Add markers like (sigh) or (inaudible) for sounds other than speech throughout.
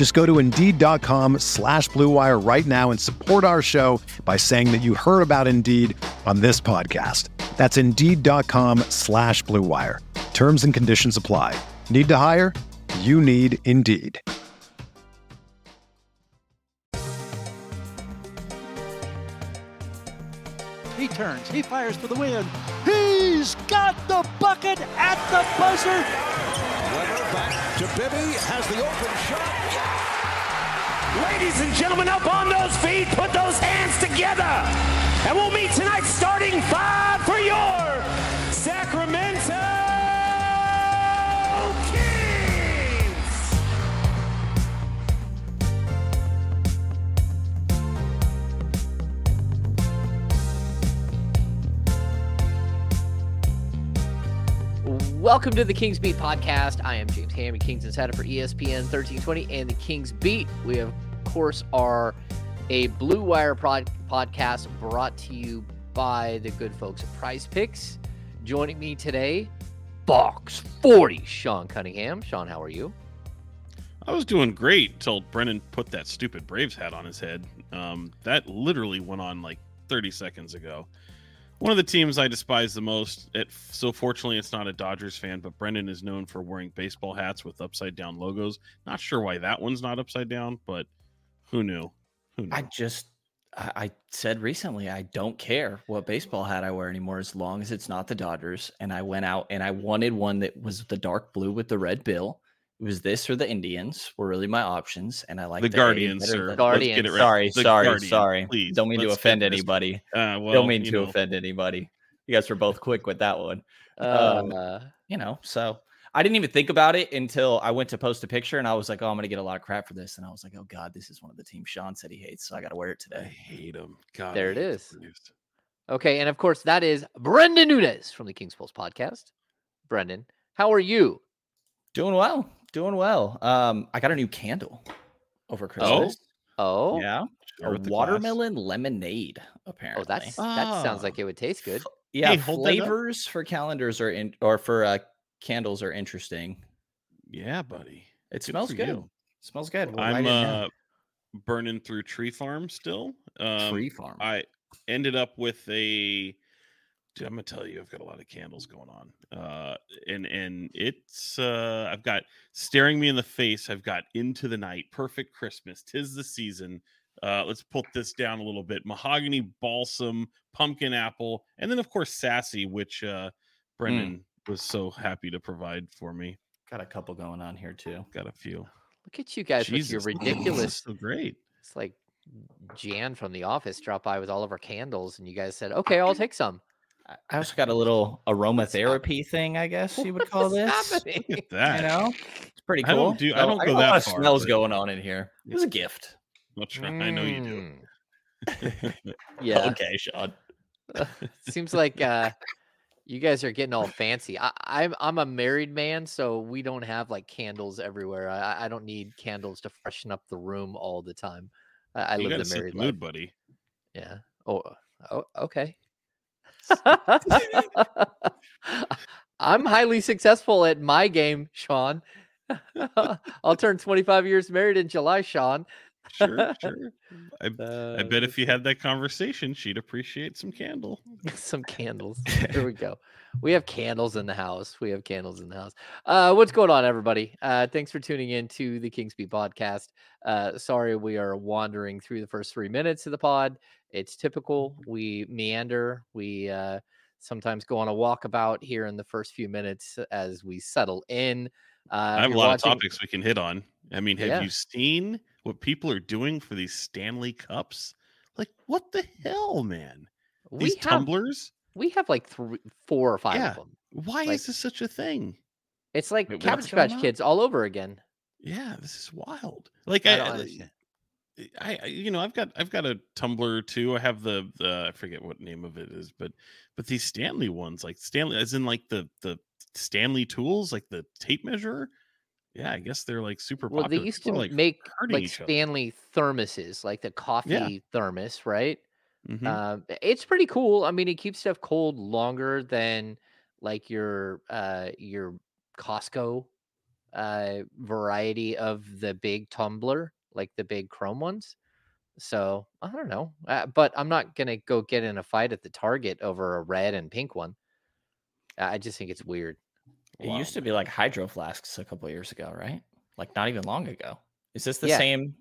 Just go to Indeed.com slash BlueWire right now and support our show by saying that you heard about Indeed on this podcast. That's Indeed.com slash BlueWire. Terms and conditions apply. Need to hire? You need Indeed. He turns. He fires for the win. He's got the bucket at the buzzer. Bibby. Has the open shot. Ladies and gentlemen, up on those feet, put those hands together. And we'll meet tonight starting five for your Welcome to the Kings Beat podcast. I am James Hammy, Kings Insider for ESPN 1320 and the Kings Beat. We, of course, are a Blue Wire prod- podcast brought to you by the good folks at Prize Picks. Joining me today, Fox 40, Sean Cunningham. Sean, how are you? I was doing great until Brenden put that stupid Braves hat on his head. Um, that literally went on like 30 seconds ago. One of the teams I despise the most. It so fortunately it's not a Dodgers fan, but Brenden is known for wearing baseball hats with upside down logos. Not sure why that one's not upside down, but who knew? Who knew? I just I, I said recently I don't care what baseball hat I wear anymore as long as it's not the Dodgers. And I went out and I wanted one that was the dark blue with the red bill. It was this or the Indians were really my options, and I like the Guardians, sir. Let's Guardians. get it right. Sorry, The sorry, Guardians, sorry. Please, Don't mean to let's get offend anybody. Uh, well, don't mean to know, offend anybody. You guys were both quick with that one. Uh, Um, You know, so I didn't even think about it until I went to post a picture, and I was like, "Oh, I'm gonna get a lot of crap for this." And I was like, "Oh God, this is one of the teams Sean said he hates, so I got to wear it today." I hate him. God, There it is. it hate the is. Braves. okay, and of course, that is Brenden Nunes from the Kings Pulse podcast. Brendan, how are you? Doing well, doing well. Um, I got a new candle over Christmas. Oh, oh. yeah, Share a with the class. watermelon lemonade. Apparently, oh, that's that sounds Ah. like it would taste good. yeah. Hey, hold that up. flavors for calendars are in, or for uh, candles are interesting. Yeah, buddy. It Good smells good. you. Smells good. We'll I'm write uh, burning through Tree Farm still. Um, Tree farm. I ended up with a. Dude, I'm gonna tell you, I've got a lot of candles going on, uh, and and it's uh, I've got staring me in the face. I've got into the night, perfect Christmas, tis the season. Uh, let's put this down a little bit: mahogany, balsam, pumpkin apple, and then of course sassy, which uh, Brenden was so happy to provide for me. Got a couple going on here too. Got a few. Look at you guys Jesus, with your (laughs) this is ridiculous. so great. It's like Jan from the office dropped by with all of her candles, and you guys said, "Okay, I'll take some." I- I also got a little aromatherapy thing, I guess you would call this. What's happening? Look at (laughs) that. You know, it's pretty I cool. don't do- I don't got go a lot that far, smells but- going on in here. It was a gift. Much, I know you do. Mm, (laughs) Yeah, Okay, Sean. (laughs) seems like uh, you guys are getting all fancy. I, I'm I'm a married man, so we don't have like candles everywhere. I, I don't need candles to freshen up the room all the time. I, I live gotta the set married the life. mood, buddy. Yeah. Oh. Oh. Okay. I'm highly successful at my game, Sean. (laughs) I'll turn 25 years married in July, Sean. Sure, (laughs) sure. I, I Uh, bet if you had that conversation, she'd appreciate some candle. (laughs) some candles. There we go. We have candles in the house. We have candles in the house. Uh, what's going on, everybody? Uh, thanks for tuning in to the Kings Beat podcast. Uh, sorry, we are wandering through the first three minutes of the pod. It's typical. We meander. We uh, sometimes go on a walkabout here in the first few minutes as we settle in. Uh, I have a lot of topics we can hit on. I mean, have Yeah. you seen what people are doing for these Stanley Cups? Like, what the hell, man? we These have tumblers? We have like three, four or five Yeah. of them. Why like- is this such a thing? It's like Wait, Cabbage Patch? Kids all over again. Yeah, this is wild. Like, I I, I. Uh, eh, I, I- you know, I've got, I've got a tumbler too. I have the, the, I forget what name of it is, but, but these Stanley ones, like Stanley, as in like the, the Stanley tools, like the tape measure. Yeah, I guess they're like super Well, popular. they used to like make like each other. Stanley thermoses, like the coffee thermos, right? Mhm. Um, it's pretty cool. I mean, it keeps stuff cold longer than like your uh your Costco uh variety of the big tumbler, like the big chrome ones. So I don't know, uh, but I'm not gonna go get in a fight at the Target over a red and pink one. I just think it's weird. It used to be like hydro flasks a couple years ago, right? Like not even long ago. Is this the Yeah. same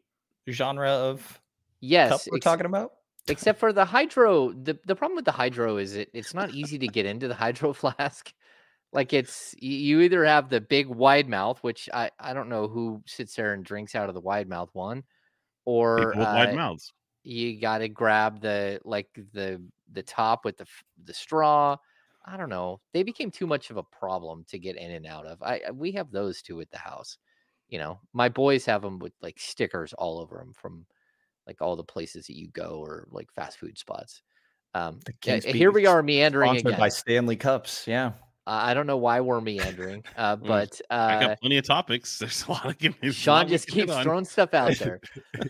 genre of Yes, cup we're ex- talking about? Except for the hydro. The the problem with the hydro is it it's not easy to get into the hydro (laughs) flask. Like it's you either have the big wide mouth, which I I don't know who sits there and drinks out of the wide mouth one, or with wide uh, mouths. you got to grab the like the the top with the the straw. I don't know. They became too much of a problem to get in and out of. I I- we have those two at the house. You know, my boys have them with like stickers all over them from like all the places that you go or like fast food spots. Um, The yeah, here we are meandering again. by Stanley Cups. Yeah. I I don't know why we're meandering, uh, Mm, but I uh, got plenty of topics. (laughs) There's a lot of give me. there's a Sean just keeps throwing stuff out (laughs) there.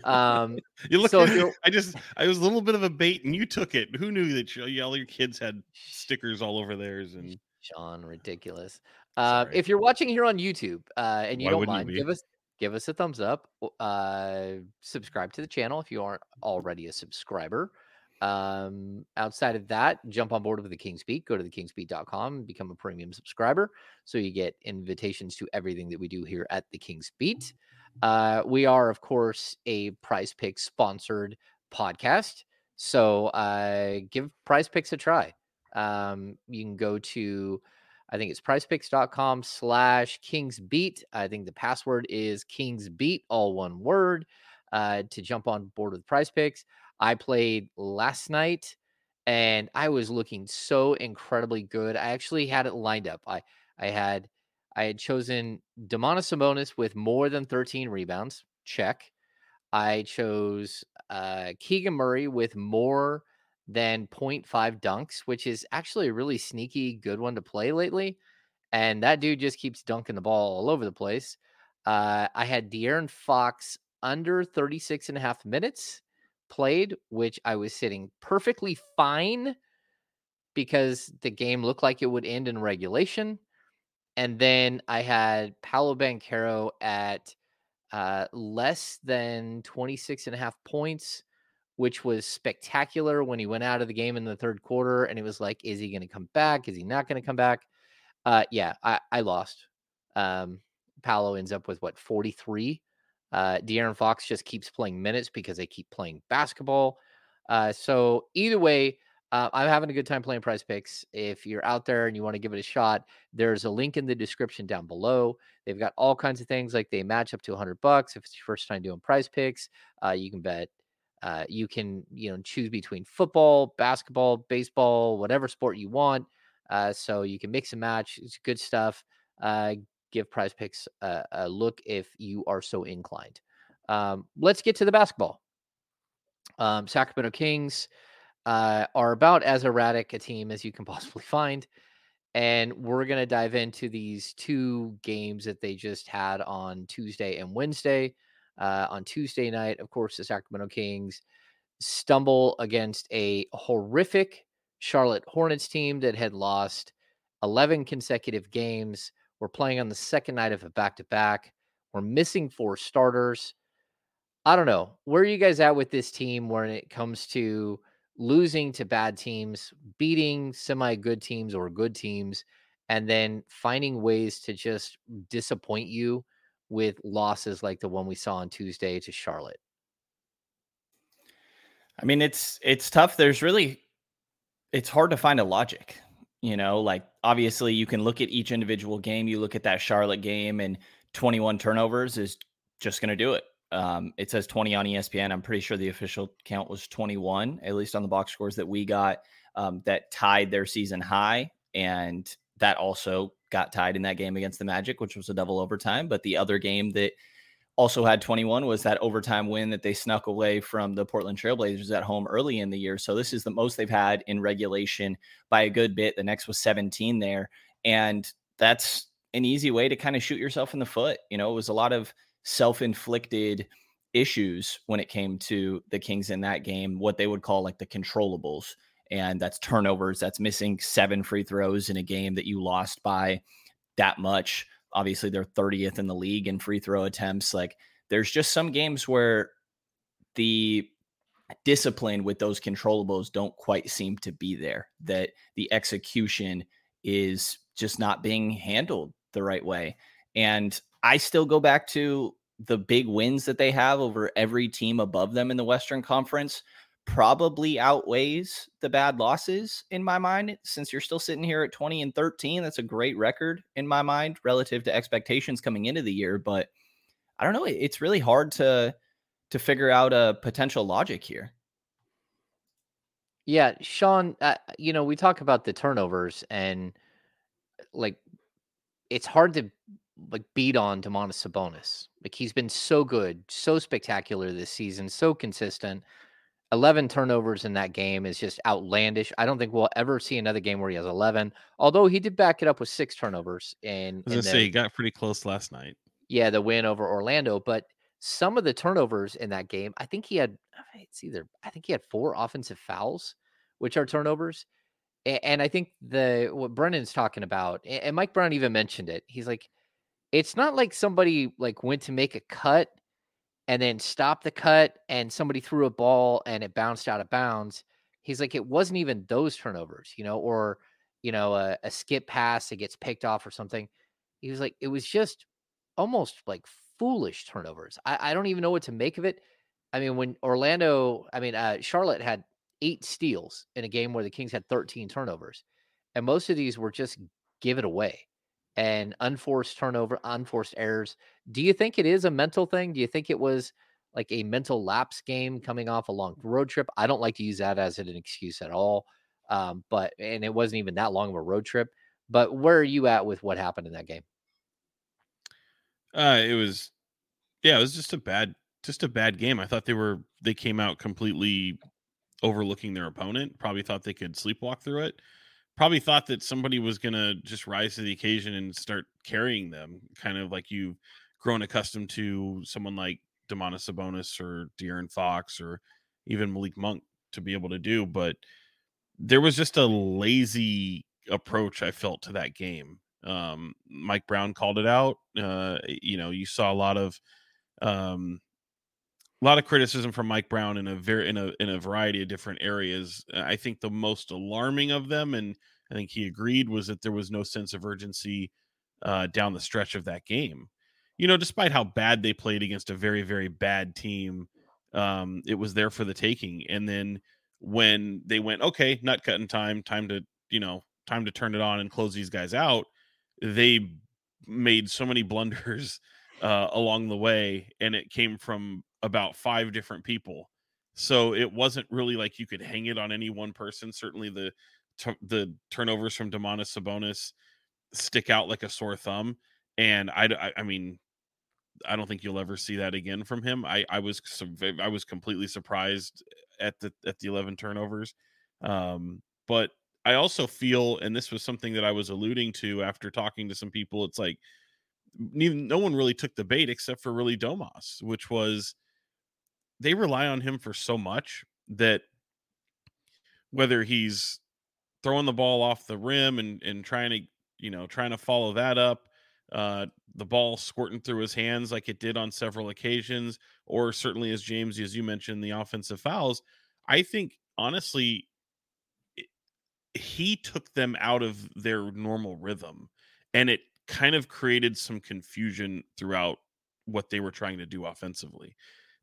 Um, (laughs) You look. so if I just. I was a little bit of a bait, and you took it. Who knew that you, all your kids had stickers all over theirs? And Sean, ridiculous. Uh, if you're watching here on YouTube uh, and you Why don't wouldn't you mind, give us give us a thumbs up. Uh, subscribe to the channel if you aren't already a subscriber. Um, outside of that, jump on board with the King's Beat. Go to thekingsbeat.com become a premium subscriber, so you get invitations to everything that we do here at the King's Beat. Uh, we are, of course, a Prize Picks sponsored podcast, so uh, give Prize Picks a try. Um, you can go to I think it's prizepicks.com slash kingsbeat. I think the password is kingsbeat, all one word, uh, to jump on board with prize picks. I played last night and I was looking so incredibly good. I actually had it lined up. I I had I had chosen Domantas Sabonis with more than 13 rebounds. Check. I chose uh, Keegan Murray with more than 0.5 dunks, which is actually a really sneaky good one to play lately. And that dude just keeps dunking the ball all over the place. Uh, I had De'Aaron Fox under 36 and a half minutes played, which I was sitting perfectly fine because the game looked like it would end in regulation. And then I had Paolo Banchero at uh, less than 26 and a half points, which was spectacular when he went out of the game in the third quarter. And it was like, is he going to come back? Is he not going to come back? Uh, yeah, I, I lost. Um, Paolo ends up with what, 43? Uh, De'Aaron Fox just keeps playing minutes because they keep playing basketball. Uh, so either way, uh, I'm having a good time playing Prize Picks. If you're out there and you want to give it a shot, there's a link in the description down below. They've got all kinds of things like they match up to 100 bucks if it's your first time doing Prize Picks. Uh, you can bet. Uh, you can you know choose between football, basketball, baseball, whatever sport you want. Uh, so you can mix and match. It's good stuff. Uh, give Prize Picks a, a look if you are so inclined. Um, let's get to the basketball. Um, Sacramento Kings uh, are about as erratic a team as you can (laughs) possibly find. And we're going to dive into these two games that they just had on Tuesday and Wednesday. Uh, on Tuesday night, of course, the Sacramento Kings stumble against a horrific Charlotte Hornets team that had lost 11 consecutive games. We're playing on the second night of a back to back. We're missing four starters. I don't know. Where are you guys at with this team when it comes to losing to bad teams, beating semi good teams or good teams, and then finding ways to just disappoint you with losses like the one we saw on Tuesday to Charlotte? I mean, it's it's tough. There's really it's hard to find a logic You know, like obviously you can look at each individual game. You look at that Charlotte game and 21 turnovers is just going to do it. Um, it says 20 on ESPN. I'm pretty sure the official count was 21, at least on the box scores that we got, um, that tied their season high. And that also got tied in that game against the Magic, which was a double overtime. But the other game that also had 21 was that overtime win that they snuck away from the Portland Trailblazers at home early in the year. So this is the most they've had in regulation by a good bit. The next was 17 there. And that's an easy way to kind of shoot yourself in the foot. You know, it was a lot of self inflicted issues when it came to the Kings in that game, what they would call like the controllables. And that's turnovers, that's missing seven free throws in a game that you lost by that much. Obviously, they're 30th in the league in free throw attempts. Like, there's just some games where the discipline with those controllables don't quite seem to be there, that the execution is just not being handled the right way. And I still go back to the big wins that they have over every team above them in the Western Conference probably outweighs the bad losses in my mind. Since you're still sitting here at 20 and 13, that's a great record in my mind relative to expectations coming into the year. But I don't know. It's really hard to to figure out a potential logic here. Yeah, Sean, uh, you know, we talk about the turnovers and like it's hard to like beat on Domantas Sabonis. Like he's been so good, so spectacular this season, so consistent. 11 turnovers in that game is just outlandish. I don't think we'll ever see another game where he has 11. Although he did back it up with six turnovers. And I was gonna say he got pretty close last night. Yeah, the win over Orlando. But some of the turnovers in that game, I think he had. It's either I think he had four offensive fouls, which are turnovers. And I think the what Brenden's talking about, and Mike Brown even mentioned it. He's like, it's not like somebody like went to make a cut and then stopped the cut and somebody threw a ball and it bounced out of bounds. He's like, it wasn't even those turnovers, you know, or you know, a, a skip pass that gets picked off or something. He was like, it was just almost like foolish turnovers. I, I don't even know what to make of it. I mean, when Orlando, I mean, uh, Charlotte had eight steals in a game where the Kings had 13 turnovers, and most of these were just give it away and unforced turnover, unforced errors. Do you think it is a mental thing? Do you think it was like a mental lapse game coming off a long road trip? I don't like to use that as an excuse at all. Um, but and it wasn't even that long of a road trip. But where are you at with what happened in that game? Uh, it was, yeah, it was just a bad, just a bad game. I thought they were, they came out completely overlooking their opponent. Probably thought they could sleepwalk through it probably thought that somebody was going to just rise to the occasion and start carrying them, kind of like you've grown accustomed to someone like Domantas Sabonis or De'Aaron Fox or even Malik Monk to be able to do. But there was just a lazy approach I felt to that game. Um, Mike Brown called it out. Uh, you know, you saw a lot of um, a lot of criticism from Mike Brown in a very in a in a variety of different areas. I think the most alarming of them, and I think he agreed, was that there was no sense of urgency uh, down the stretch of that game. You know, despite how bad they played against a very very bad team, um, it was there for the taking. And then when they went, okay, nut cutting time, time to you know, time to turn it on and close these guys out, they made so many blunders uh, along the way, and it came from about five different people. So it wasn't really like you could hang it on any one person. Certainly the the turnovers from Domantas Sabonis stick out like a sore thumb, and I, I, I mean, I don't think you'll ever see that again from him. I, I was I was completely surprised at the at the eleven turnovers, um, but I also feel, and this was something that I was alluding to after talking to some people. It's like no one really took the bait except for really Domas, which was they rely on him for so much that whether he's throwing the ball off the rim and and trying to you know trying to follow that up uh the ball squirting through his hands like it did on several occasions or certainly as James as you mentioned the offensive fouls i think honestly he took them out of their normal rhythm and it kind of created some confusion throughout what they were trying to do offensively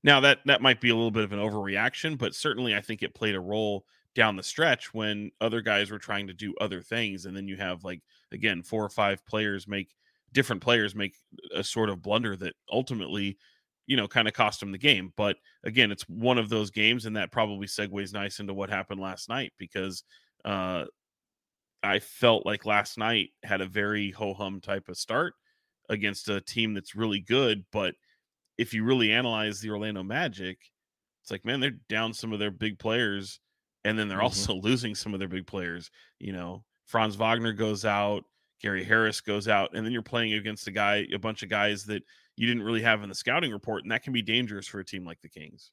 now that that might be a little bit of an overreaction, but certainly I think it played a role down the stretch when other guys were trying to do other things. And then you have like again, four or five players make different players make a sort of blunder that ultimately, you know, kind of cost them the game. But again, it's one of those games, and that probably segues nice into what happened last night because uh I felt like last night had a very ho hum type of start against a team that's really good. But if you really analyze the Orlando Magic, it's like, man, they're down some of their big players, and then they're mm-hmm. also (laughs) losing some of their big players. You know, Franz Wagner goes out, Gary Harris goes out, and then you're playing against a guy, a bunch of guys that you didn't really have in the scouting report, and that can be dangerous for a team like the Kings.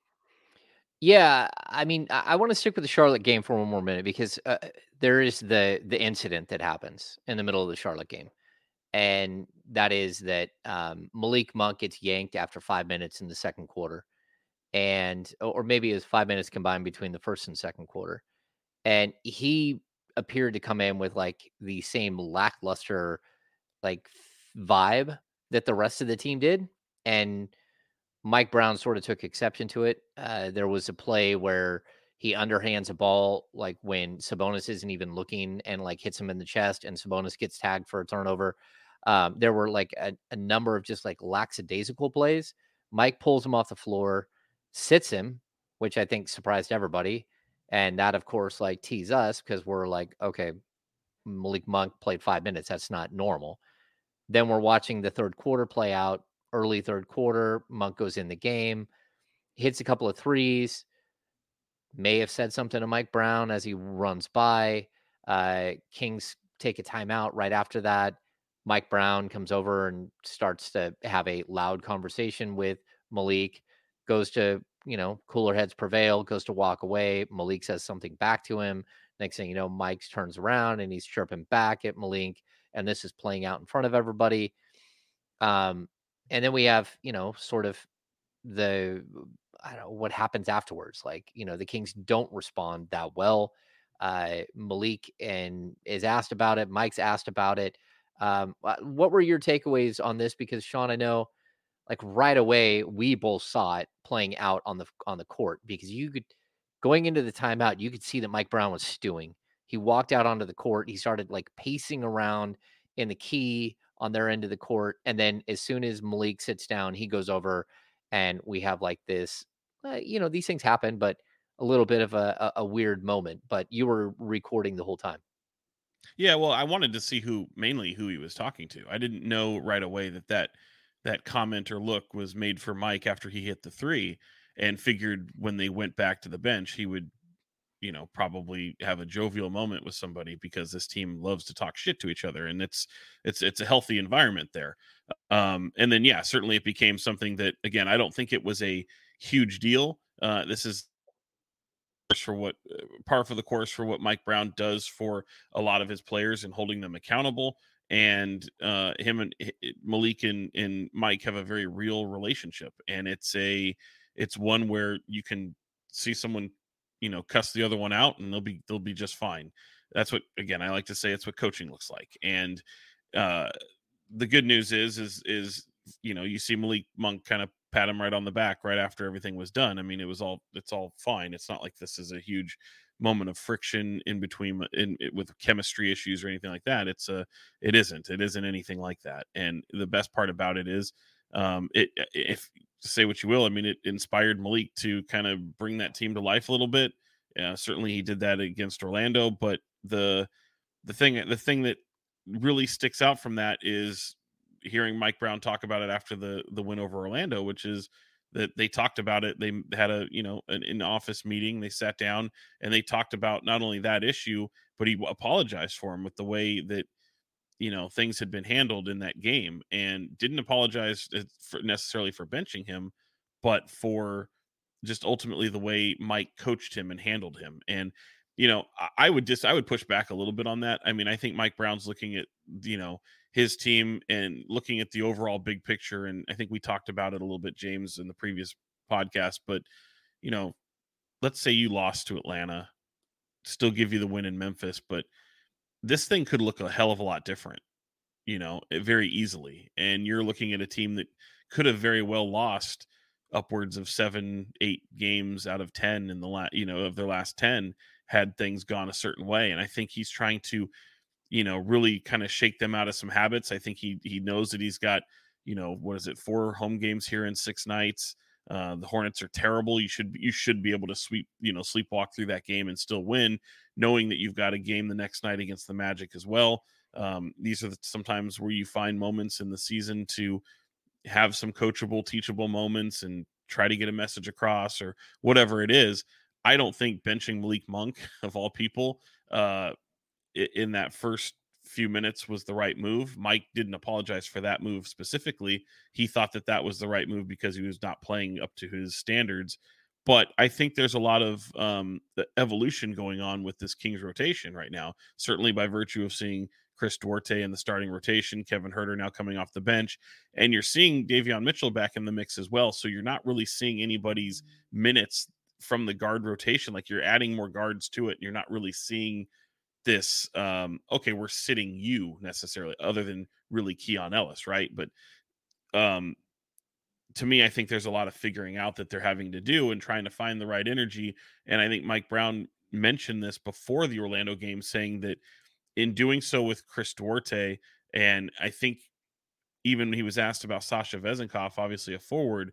Yeah, I mean, I, I want to stick with the Charlotte game for one more minute because uh, there is the the incident that happens in the middle of the Charlotte game, and that is that um, Malik Monk gets yanked after five minutes in the second quarter, and or maybe it was five minutes combined between the first and second quarter, and he appeared to come in with like the same lackluster like vibe that the rest of the team did, and Mike Brown sort of took exception to it. Uh, there was a play where he underhands a ball like when Sabonis isn't even looking and like hits him in the chest, and Sabonis gets tagged for a turnover. Um, there were like a, a, number of just like lackadaisical plays. Mike pulls him off the floor, sits him, which I think surprised everybody. And that, of course, like tease us because we're like, okay, Malik Monk played five minutes. That's not normal. Then we're watching the third quarter play out early third quarter. Monk goes in the game, hits a couple of threes. May have said something to Mike Brown as he runs by. Uh, Kings take a timeout right after that. Mike Brown comes over and starts to have a loud conversation with Malik. Goes to, you know, cooler heads prevail, goes to walk away. Malik says something back to him. Next thing you know, Mike turns around and he's chirping back at Malik. And this is playing out in front of everybody. Um, and then we have you know sort of the I don't know what happens afterwards. Like you know the Kings don't respond that well. Uh, Malik and is asked about it. Mike's asked about it. Um, what were your takeaways on this? Because Sean, I know, like right away, we both saw it playing out on the on the court because you could going into the timeout, you could see that Mike Brown was stewing. He walked out onto the court. He started like pacing around in the key on their end of the court. And then as soon as Malik sits down, he goes over and we have like this, uh, you know, these things happen, but a little bit of a, a, weird moment. But you were recording the whole time. Yeah, well, I wanted to see who mainly who he was talking to. I didn't know right away that that that comment or look was made for Mike after he hit the three, and figured when they went back to the bench, he would you know probably have a jovial moment with somebody because this team loves to talk shit to each other and it's it's it's a healthy environment there. Um and then yeah certainly it became something that again i don't think it was a huge deal. Uh this is for what uh, par for the course for what mike brown does for a lot of his players and holding them accountable and uh him and malik and, and mike have a very real relationship and it's a it's one where you can see someone you know cuss the other one out and they'll be they'll be just fine. That's what again i like to say it's what coaching looks like. And uh the good news is is is you know you see malik monk kind of pat him right on the back right after everything was done. I mean it was all it's all fine. It's not like this is a huge moment of friction in between in, with chemistry issues or anything like that. It's a it isn't. It isn't anything like that. And the best part about it is um it if say what you will. I mean, it inspired Malik to kind of bring that team to life a little bit. Yeah, certainly he did that against Orlando, but the the thing the thing that really sticks out from that is hearing Mike Brown talk about it after the the win over Orlando, which is that they talked about it. They had a you know an in office meeting. They sat down and they talked about not only that issue, but he apologized for him with the way that you know things had been handled in that game and didn't apologize uh, for necessarily for benching him but for just ultimately the way Mike coached him and handled him. And you know I would just I would push back a little bit on that. I mean I think Mike Brown's looking at you know his team and looking at the overall big picture and I think we talked about it a little bit James in the previous podcast but you know let's say you lost to Atlanta still give you the win in Memphis but this thing could look a hell of a lot different, you know, eh, very easily. And you're looking at a team that could have very well lost upwards of seven, eight games out of 10 in the last, you know, of their last 10. had things gone a certain way. And I think he's trying to, you know, really kind of shake them out of some habits. I think he he knows that he's got, you know, what is it, four home games here in six nights. Uh, the Hornets are terrible. You should you should be able to sweep, you know, sleepwalk through that game and still win, knowing that you've got a game the next night against the Magic as well. Um, these are the, sometimes where you find moments in the season to have some coachable, teachable moments and try to get a message across or whatever it is. I don't think benching Malik Monk (laughs) of all people uh, in that first few minutes was the right move. Mike didn't apologize for that move specifically. He thought that that was the right move because he was not playing up to his standards. But I think there's a lot of um, evolution going on with this Kings rotation right now, certainly by virtue of seeing Chris Duarte in the starting rotation, Kevin Huerter now coming off the bench, and you're seeing Davion Mitchell back in the mix as well. So you're not really seeing anybody's minutes from the guard rotation. Like you're adding more guards to it. You're not really seeing this. Um, okay, we're sitting you necessarily, other than really Keon Ellis, right? But um, to me, I think there's a lot of figuring out that they're having to do and trying to find the right energy. And I think Mike Brown mentioned this before the Orlando game, saying that in doing so with Chris Duarte, and I think even when he was asked about Sasha Vezenkov, obviously a forward,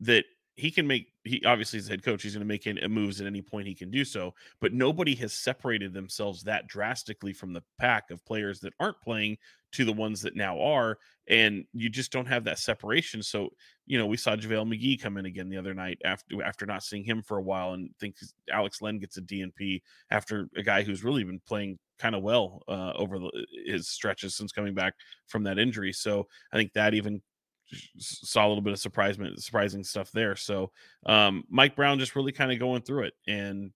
that he can make he obviously is head coach he's going to make any, moves at any point he can do so but nobody has separated themselves that drastically from the pack of players that aren't playing to the ones that now are and you just don't have that separation so you know we saw JaVale McGee come in again the other night after after not seeing him for a while and think Alex Len gets a DNP after a guy who's really been playing kind of well uh, over the, his stretches since coming back from that injury so I think that even saw a little bit of surprisement, surprising stuff there. So um, Mike Brown just really kind of going through it. And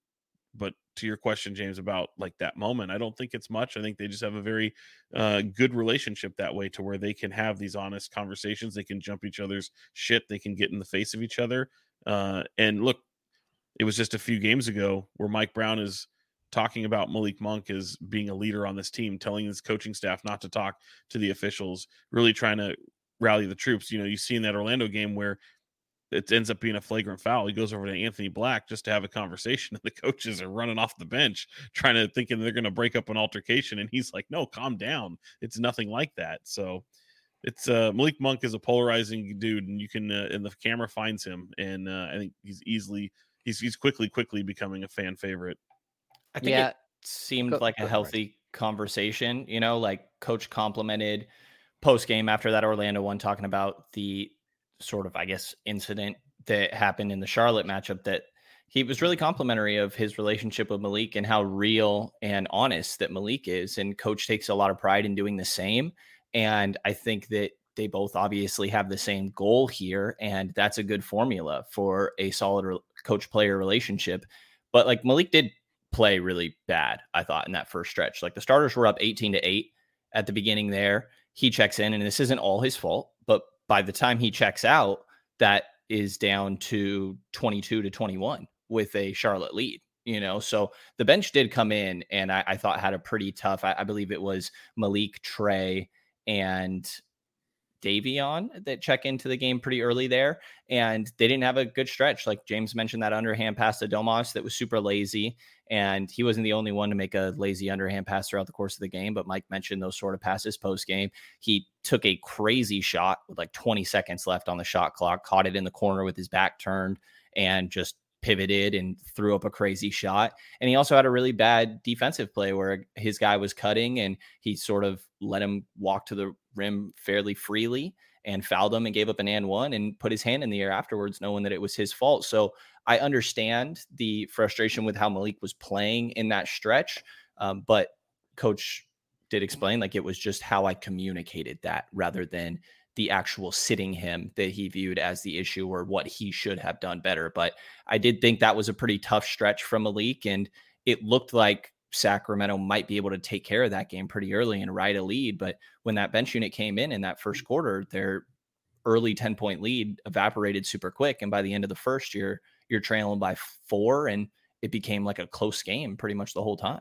but to your question, James, about like that moment, I don't think it's much. I think they just have a very uh, good relationship that way to where they can have these honest conversations. They can jump each other's shit. They can get in the face of each other. Uh, and look, it was just a few games ago where Mike Brown is talking about Malik Monk as being a leader on this team, telling his coaching staff not to talk to the officials, really trying to rally the troops. You know, you see in that Orlando game where it ends up being a flagrant foul. He goes over to Anthony Black just to have a conversation, (laughs) and the coaches are running off the bench, trying to thinking they're going to break up an altercation, and he's like, "No, calm down. It's nothing like that." So, it's uh, Malik Monk is a polarizing dude, and you can uh, and the camera finds him, and uh, I think he's easily he's he's quickly quickly becoming a fan favorite. I think yeah. it seemed go, like a healthy right. conversation. You know, like coach complimented post game after that Orlando one, talking about the sort of, I guess, incident that happened in the Charlotte matchup that he was really complimentary of his relationship with Malik and how real and honest that Malik is. And coach takes a lot of pride in doing the same. And I think that they both obviously have the same goal here. And that's a good formula for a solid coach player relationship. But like Malik did play really bad, I thought, in that first stretch. Like the starters were up 18 to 8 at the beginning there he checks in, and this isn't all his fault, but by the time he checks out, that is down to 22 to 21 with a Charlotte lead. You know, so the bench did come in, and I, I thought had a pretty tough. I, I believe it was Malik Trey and Davion that check into the game pretty early there, and they didn't have a good stretch. Like James mentioned, that underhand pass to Domas that was super lazy, and he wasn't the only one to make a lazy underhand pass throughout the course of the game. But Mike mentioned those sort of passes post game. He took a crazy shot with like 20 seconds left on the shot clock, caught it in the corner with his back turned, and just pivoted and threw up a crazy shot. And he also had a really bad defensive play where his guy was cutting and he sort of let him walk to the rim fairly freely and fouled him and gave up an and one and put his hand in the air afterwards, knowing that it was his fault. So I understand the frustration with how Malik was playing in that stretch. Um, but coach did explain like it was just how I communicated that rather than the actual sitting him that he viewed as the issue or what he should have done better. But I did think that was a pretty tough stretch from Malik, and it looked like Sacramento might be able to take care of that game pretty early and ride a lead. But when that bench unit came in in that first quarter, their early 10 point lead evaporated super quick. And by the end of the first year, you're trailing by four, and it became like a close game pretty much the whole time.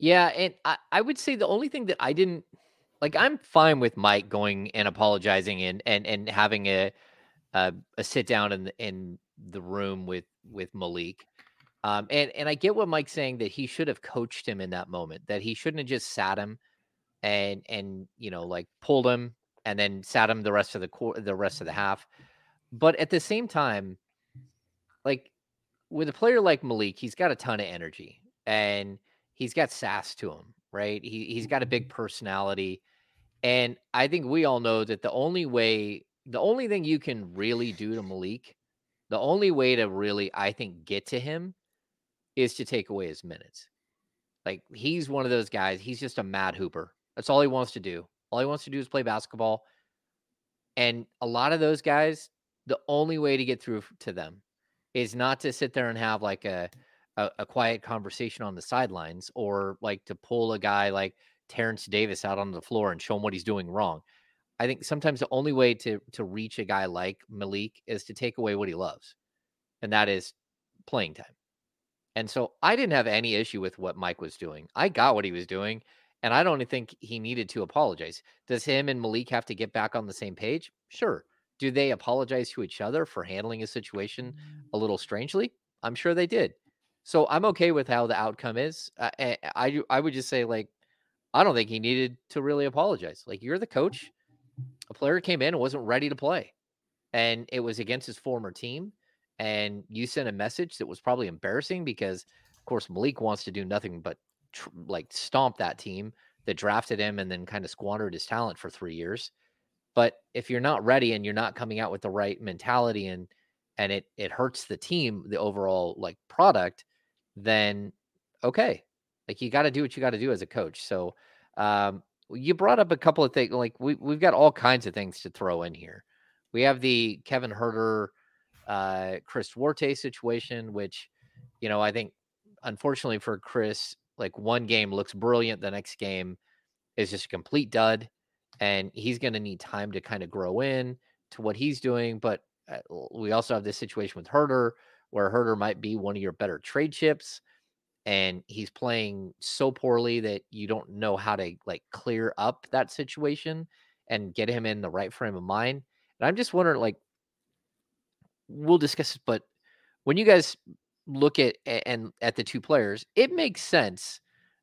Yeah, and I, I would say the only thing that I didn't like, I'm fine with Mike going and apologizing and and and having a a, a sit down in the, in the room with with Malik. Um, and and I get what Mike's saying that he should have coached him in that moment, that he shouldn't have just sat him and and you know like pulled him and then sat him the rest of the quarter, the rest of the half. But at the same time, like with a player like Malik, he's got a ton of energy and he's got sass to him, right? He he's got a big mm-hmm. personality. And I think we all know that the only way, the only thing you can really do to Malik, the only way to really, I think, get to him is to take away his minutes. Like he's one of those guys, he's just a mad hooper. That's all he wants to do. All he wants to do is play basketball. And a lot of those guys, the only way to get through to them is not to sit there and have like a a, a quiet conversation on the sidelines or like to pull a guy like Terence Davis out on the floor and show him what he's doing wrong. I think sometimes the only way to to reach a guy like Malik is to take away what he loves, and that is playing time. And so I didn't have any issue with what Mike was doing. I got what he was doing, and I don't think he needed to apologize. Does him and Malik have to get back on the same page? Sure. Do they apologize to each other for handling a situation mm. a little strangely? I'm sure they did. So I'm okay with how the outcome is. Uh, I, I I would just say like I don't think he needed to really apologize. Like you're the coach. A player came in and wasn't ready to play, and it was against his former team. And you sent a message that was probably embarrassing because, of course, Malik wants to do nothing but tr- like stomp that team that drafted him and then kind of squandered his talent for three years. But if you're not ready and you're not coming out with the right mentality and and it it hurts the team, the overall like product, then okay, like you got to do what you got to do as a coach. So um, you brought up a couple of things. Like we we've got all kinds of things to throw in here. We have the Kevin Huerter, uh, Chris Duarte situation, which you know I think unfortunately for Chris, like one game looks brilliant, the next game is just a complete dud, and he's going to need time to kind of grow in to what he's doing. But uh, we also have this situation with Huerter where Huerter might be one of your better trade chips and he's playing so poorly that you don't know how to like clear up that situation and get him in the right frame of mind. And I'm just wondering like we'll discuss it, but when you guys look at and at the two players, it makes sense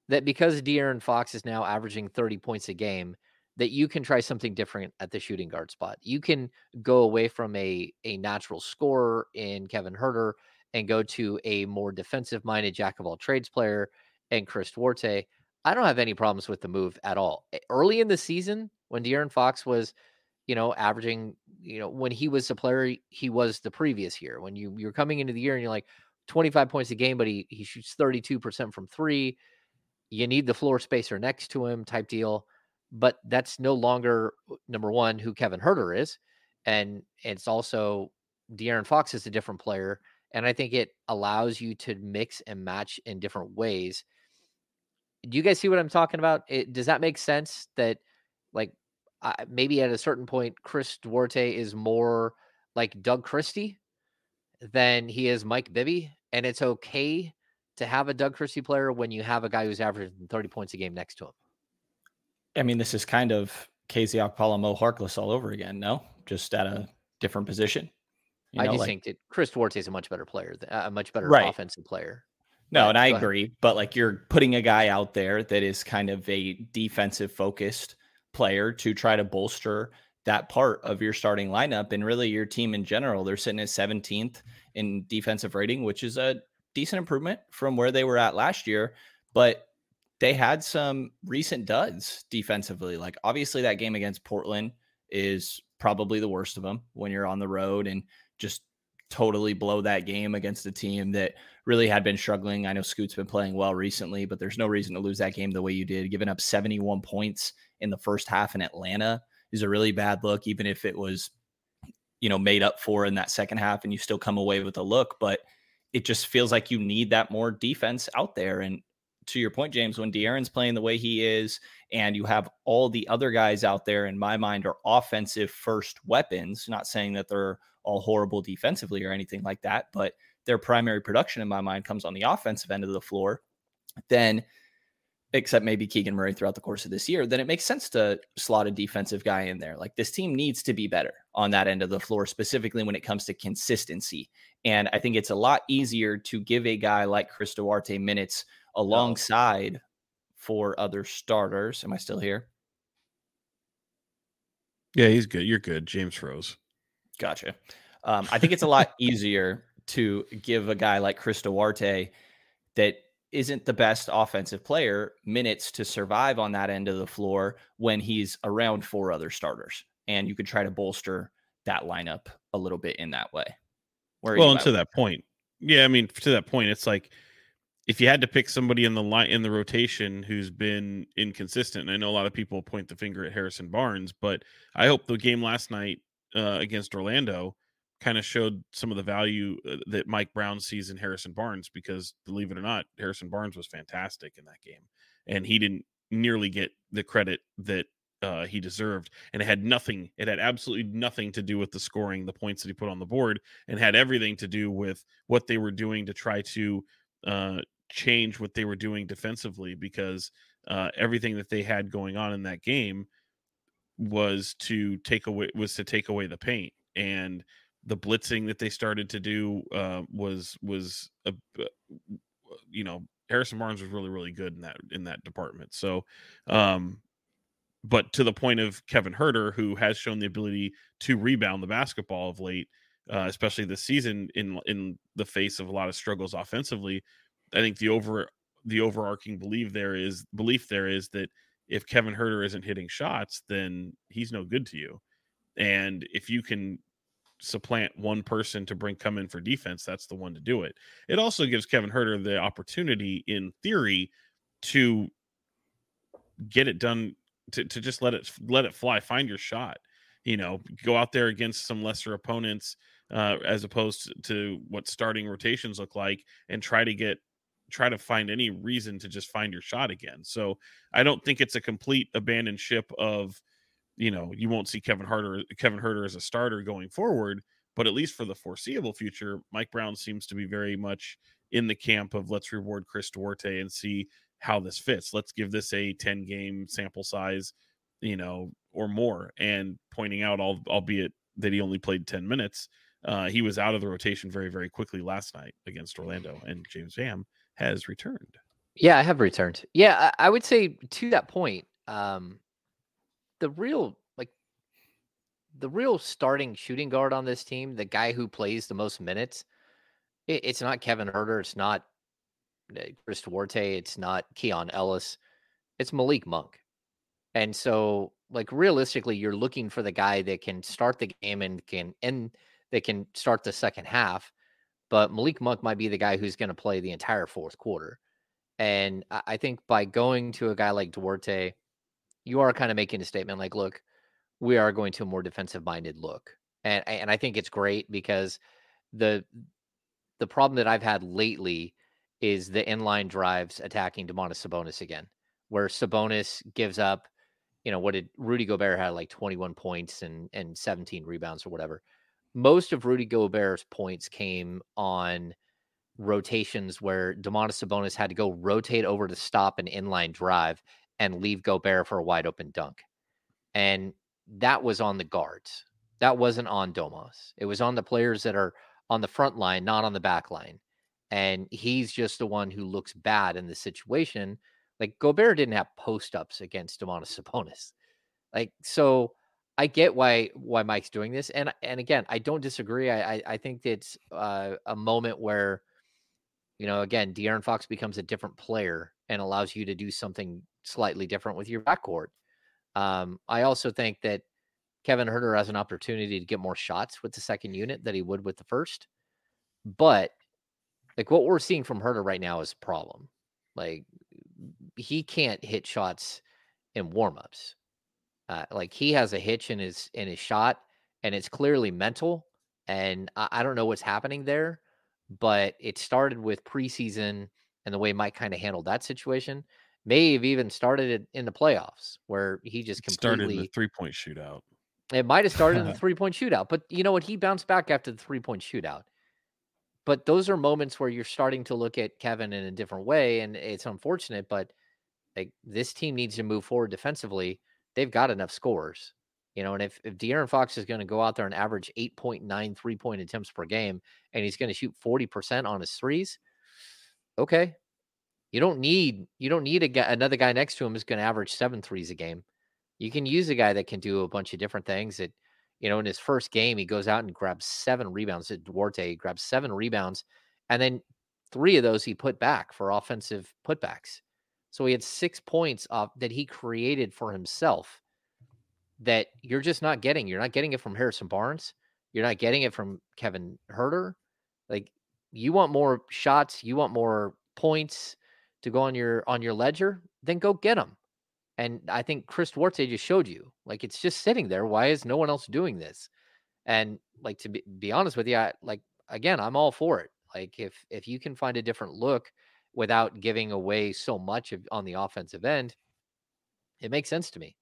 that because De'Aaron Fox is now averaging 30 points a game, that you can try something different at the shooting guard spot. You can go away from a a natural scorer in Kevin Huerter and go to a more defensive minded jack of all trades player and Chris Duarte. I don't have any problems with the move at all. Early in the season, when De'Aaron Fox was, you know, averaging, you know, when he was the player he was the previous year, when you you're coming into the year and you're like 25 points a game, but he he shoots 32% from three. You need the floor spacer next to him, type deal. But that's no longer number one who Kevin Huerter is, and it's also De'Aaron Fox is a different player, and I think it allows you to mix and match in different ways. Do you guys see what I'm talking about? It, does that make sense? That like uh, maybe at a certain point, Chris Duarte is more like Doug Christie than he is Mike Bibby, and it's okay to have a Doug Christie player when you have a guy who's averaging 30 points a game next to him. I mean, this is kind of KZ Okpala Moe Harkless all over again, no? Just at a different position. You know, I just like, think that Chris Duarte is a much better player, a much better right. offensive player. No, but, and I agree. Ahead. But like you're putting a guy out there that is kind of a defensive focused player to try to bolster that part of your starting lineup and really your team in general. They're sitting at 17th in defensive rating, which is a decent improvement from where they were at last year. But they had some recent duds defensively. Like obviously that game against Portland is probably the worst of them when you're on the road and just totally blow that game against a team that really had been struggling. I know Scoot's been playing well recently, but there's no reason to lose that game the way you did. Giving up 71 points in the first half in Atlanta is a really bad look, even if it was, you know, made up for in that second half and you still come away with a look. But it just feels like you need that more defense out there. And to your point, James, when De'Aaron's playing the way he is, and you have all the other guys out there, in my mind, are offensive first weapons. Not saying that they're all horrible defensively or anything like that, but their primary production, in my mind, comes on the offensive end of the floor. Then, except maybe Keegan Murray throughout the course of this year, then it makes sense to slot a defensive guy in there. Like this team needs to be better on that end of the floor, specifically when it comes to consistency. And I think it's a lot easier to give a guy like Chris Duarte minutes alongside for other starters. Am I still here? Yeah, he's good. You're good. James froze. Gotcha. Um, I think it's a lot (laughs) easier to give a guy like Chris Duarte that isn't the best offensive player minutes to survive on that end of the floor when he's around four other starters. And you could try to bolster that lineup a little bit in that way. Well, and to that point, yeah, I mean, to that point, it's like if you had to pick somebody in the line in the rotation who's been inconsistent, I know a lot of people point the finger at Harrison Barnes, but I hope the game last night uh, against Orlando kind of showed some of the value uh, that Mike Brown sees in Harrison Barnes because believe it or not, Harrison Barnes was fantastic in that game, and he didn't nearly get the credit that uh, he deserved. And it had nothing, it had absolutely nothing to do with the scoring, the points that he put on the board, and had everything to do with what they were doing to try to uh, change what they were doing defensively because uh, everything that they had going on in that game was to take away was to take away the paint and the blitzing that they started to do uh, was was a, you know Harrison Barnes was really really good in that in that department. So, um, but to the point of Kevin Huerter, who has shown the ability to rebound the basketball of late, uh, especially this season in in the face of a lot of struggles offensively, I think the over the overarching belief there is belief there is that if Kevin Huerter isn't hitting shots, then he's no good to you. And if you can supplant one person to bring come in for defense, that's the one to do it. It also gives Kevin Huerter the opportunity, in theory, to get it done to, to just let it let it fly, find your shot. You know, go out there against some lesser opponents uh, as opposed to what starting rotations look like, and try to get try to find any reason to just find your shot again. So I don't think it's a complete abandoned ship of, you know, you won't see Kevin Huerter Kevin Huerter as a starter going forward, but at least for the foreseeable future, Mike Brown seems to be very much in the camp of let's reward Chris Duarte and see how this fits. Let's give this a 10 game sample size, you know, or more. And pointing out, all albeit that he only played 10 minutes, uh, he was out of the rotation very, very quickly last night against Orlando. And James Ham has returned. Yeah, I have returned. Yeah, I, I would say to that point, um, the real like the real starting shooting guard on this team, the guy who plays the most minutes, it, it's not Kevin Huerter. It's not uh, Chris Duarte, it's not Keon Ellis, it's Malik Monk. And so, like realistically, you're looking for the guy that can start the game and can end that can start the second half. But Malik Monk might be the guy who's going to play the entire fourth quarter. And I think by going to a guy like Duarte, you are kind of making a statement like, look, we are going to a more defensive minded look. And and I think it's great because the the problem that I've had lately is the inline drives attacking Domantas Sabonis again, where Sabonis gives up, you know, what did Rudy Gobert had like 21 points and and 17 rebounds or whatever. Most of Rudy Gobert's points came on rotations where Domantas Sabonis had to go rotate over to stop an inline drive and leave Gobert for a wide open dunk. And that was on the guards. That wasn't on Domas. It was on the players that are on the front line, not on the back line. And he's just the one who looks bad in the situation. Like Gobert didn't have post ups against Domantas Sabonis. Like, so I get why why Mike's doing this. And and again, I don't disagree. I I, I think it's uh, a moment where you know, again, De'Aaron Fox becomes a different player and allows you to do something slightly different with your backcourt. Um, I also think that Kevin Huerter has an opportunity to get more shots with the second unit that he would with the first. But like what we're seeing from Huerter right now is a problem. Like he can't hit shots in warmups. Uh, like he has a hitch in his in his shot, and it's clearly mental. And I, I don't know what's happening there but it started with preseason and the way Mike kind of handled that situation. May have even started it in the playoffs where he just completely started the three point shootout. It might have started in the (laughs) three point shootout, but you know what? He bounced back after the three point shootout. But those are moments where you're starting to look at Kevin in a different way, and it's unfortunate. But like this team needs to move forward defensively. They've got enough scores. You know, and if, if De'Aaron Fox is going to go out there and average 8.9 three point attempts per game and he's going to shoot 40% on his threes, okay. You don't need you don't need a another guy next to him is going to average seven threes a game. You can use a guy that can do a bunch of different things. That you know, in his first game, he goes out and grabs seven rebounds. At Duarte, grabs seven rebounds, and then three of those he put back for offensive putbacks. So he had six points off that he created for himself that you're just not getting. You're not getting it from Harrison Barnes. You're not getting it from Kevin Huerter. Like you want more shots, you want more points to go on your on your ledger, then go get them. And I think Chris Duarte just showed you, like it's just sitting there. Why is no one else doing this? And like to be, be honest with you, I, like again, I'm all for it. Like if if you can find a different look without giving away so much of, on the offensive end, it makes sense to me.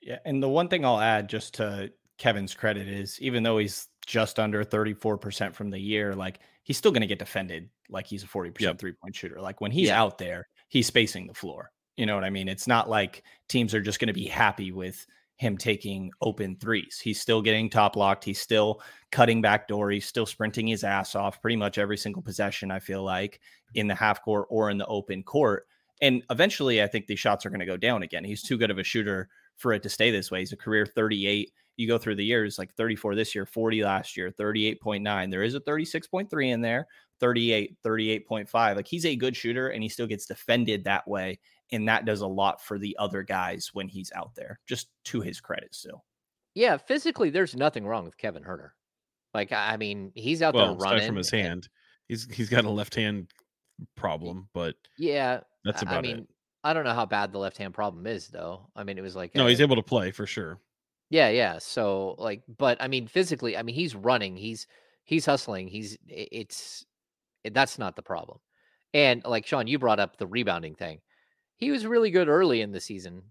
Yeah, and the one thing I'll add just to Kevin's credit is even though he's just under 34% from the year, like he's still going to get defended like he's a 40% yep. three point shooter. Like when he's yeah. out there, he's spacing the floor. You know what I mean? It's not like teams are just going to be happy with him taking open threes. He's still getting top locked. He's still cutting back door. He's still sprinting his ass off pretty much every single possession, I feel like, in the half court or in the open court. And eventually, I think these shots are going to go down again. He's too good of a shooter for it to stay this way. He's a career 38. You go through the years like 34 this year, 40 last year, 38.9. There is a 36.3 in there, 38, 38.5. Like he's a good shooter and he still gets defended that way. And that does a lot for the other guys when he's out there, just to his credit still. Yeah, physically, there's nothing wrong with Kevin Huerter. Like, I mean, he's out well, there running from his hand. And, he's he's got a left hand problem, but yeah, that's about I mean, it. I don't know how bad the left hand problem is though. I mean, it was like no, a, he's able to play for sure. Yeah, yeah. So like, but I mean, physically, I mean, he's running, he's he's hustling, he's it's it, that's not the problem. And like Sean, you brought up the rebounding thing. He was really good early in the season,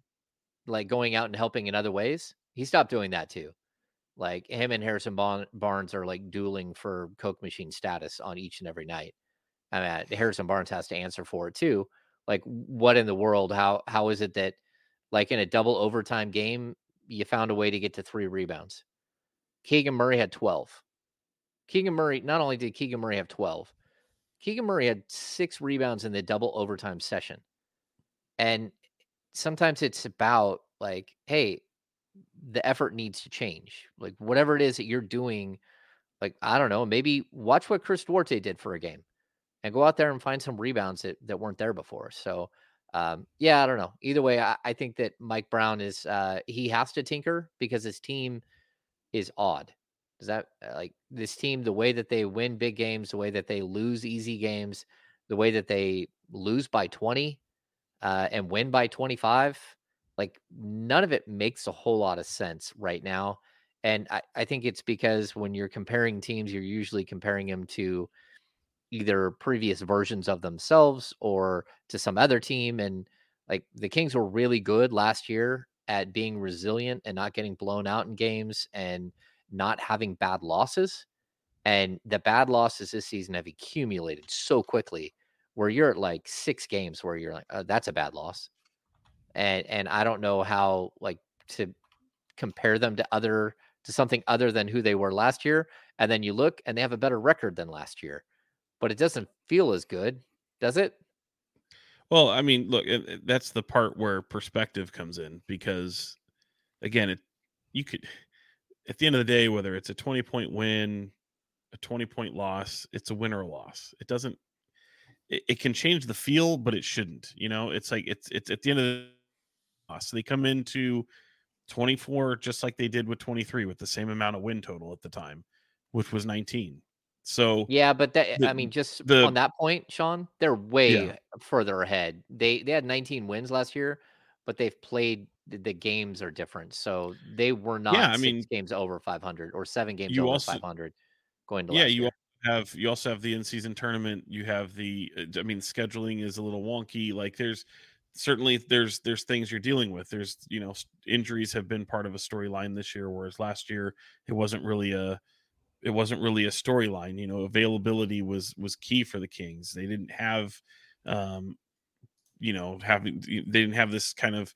like going out and helping in other ways. He stopped doing that too. Like him and Harrison Barnes are like dueling for Coke machine status on each and every night. I mean, Harrison Barnes has to answer for it too like what in the world how how is it that like in a double overtime game you found a way to get to three rebounds keegan murray had 12 keegan murray not only did keegan murray have 12 keegan murray had six rebounds in the double overtime session and sometimes it's about like hey the effort needs to change like whatever it is that you're doing like i don't know maybe watch what chris duarte did for a game and go out there and find some rebounds that, that weren't there before. So, um, yeah, I don't know. Either way, I, I think that Mike Brown is uh, he has to tinker because his team is odd. Is that uh, like this team, the way that they win big games, the way that they lose easy games, the way that they lose by 20 uh, and win by 25, like none of it makes a whole lot of sense right now. And I, I think it's because when you're comparing teams, you're usually comparing them to either previous versions of themselves or to some other team. And like the Kings were really good last year at being resilient and not getting blown out in games and not having bad losses. And the bad losses this season have accumulated so quickly where you're at like six games where you're like, oh, that's a bad loss. And and I don't know how like to compare them to other to something other than who they were last year. And then you look and they have a better record than last year but it doesn't feel as good, does it? Well, I mean, look, that's the part where perspective comes in because, again, it you could at the end of the day, whether it's a twenty point win, a twenty point loss, it's a win or a loss. It doesn't. It, it can change the feel, but it shouldn't. You know, it's like it's it's at the end of the loss. So they come into 24 just like they did with 23 with the same amount of win total at the time, which was 19. So yeah, but that the, I mean, just the, on that point, Sean, they're way yeah. further ahead. They they had 19 wins last year, but they've played the, the games are different. So they were not yeah, I mean, games over 500 or seven games over also, 500 going to yeah. you have you also have the in season tournament. You have the uh, I mean, scheduling is a little wonky. Like there's certainly there's there's things you're dealing with. There's you know injuries have been part of a storyline this year, whereas last year it wasn't really a it wasn't really a storyline. You know, availability was was key for the Kings. They didn't have, um, you know, having they didn't have this kind of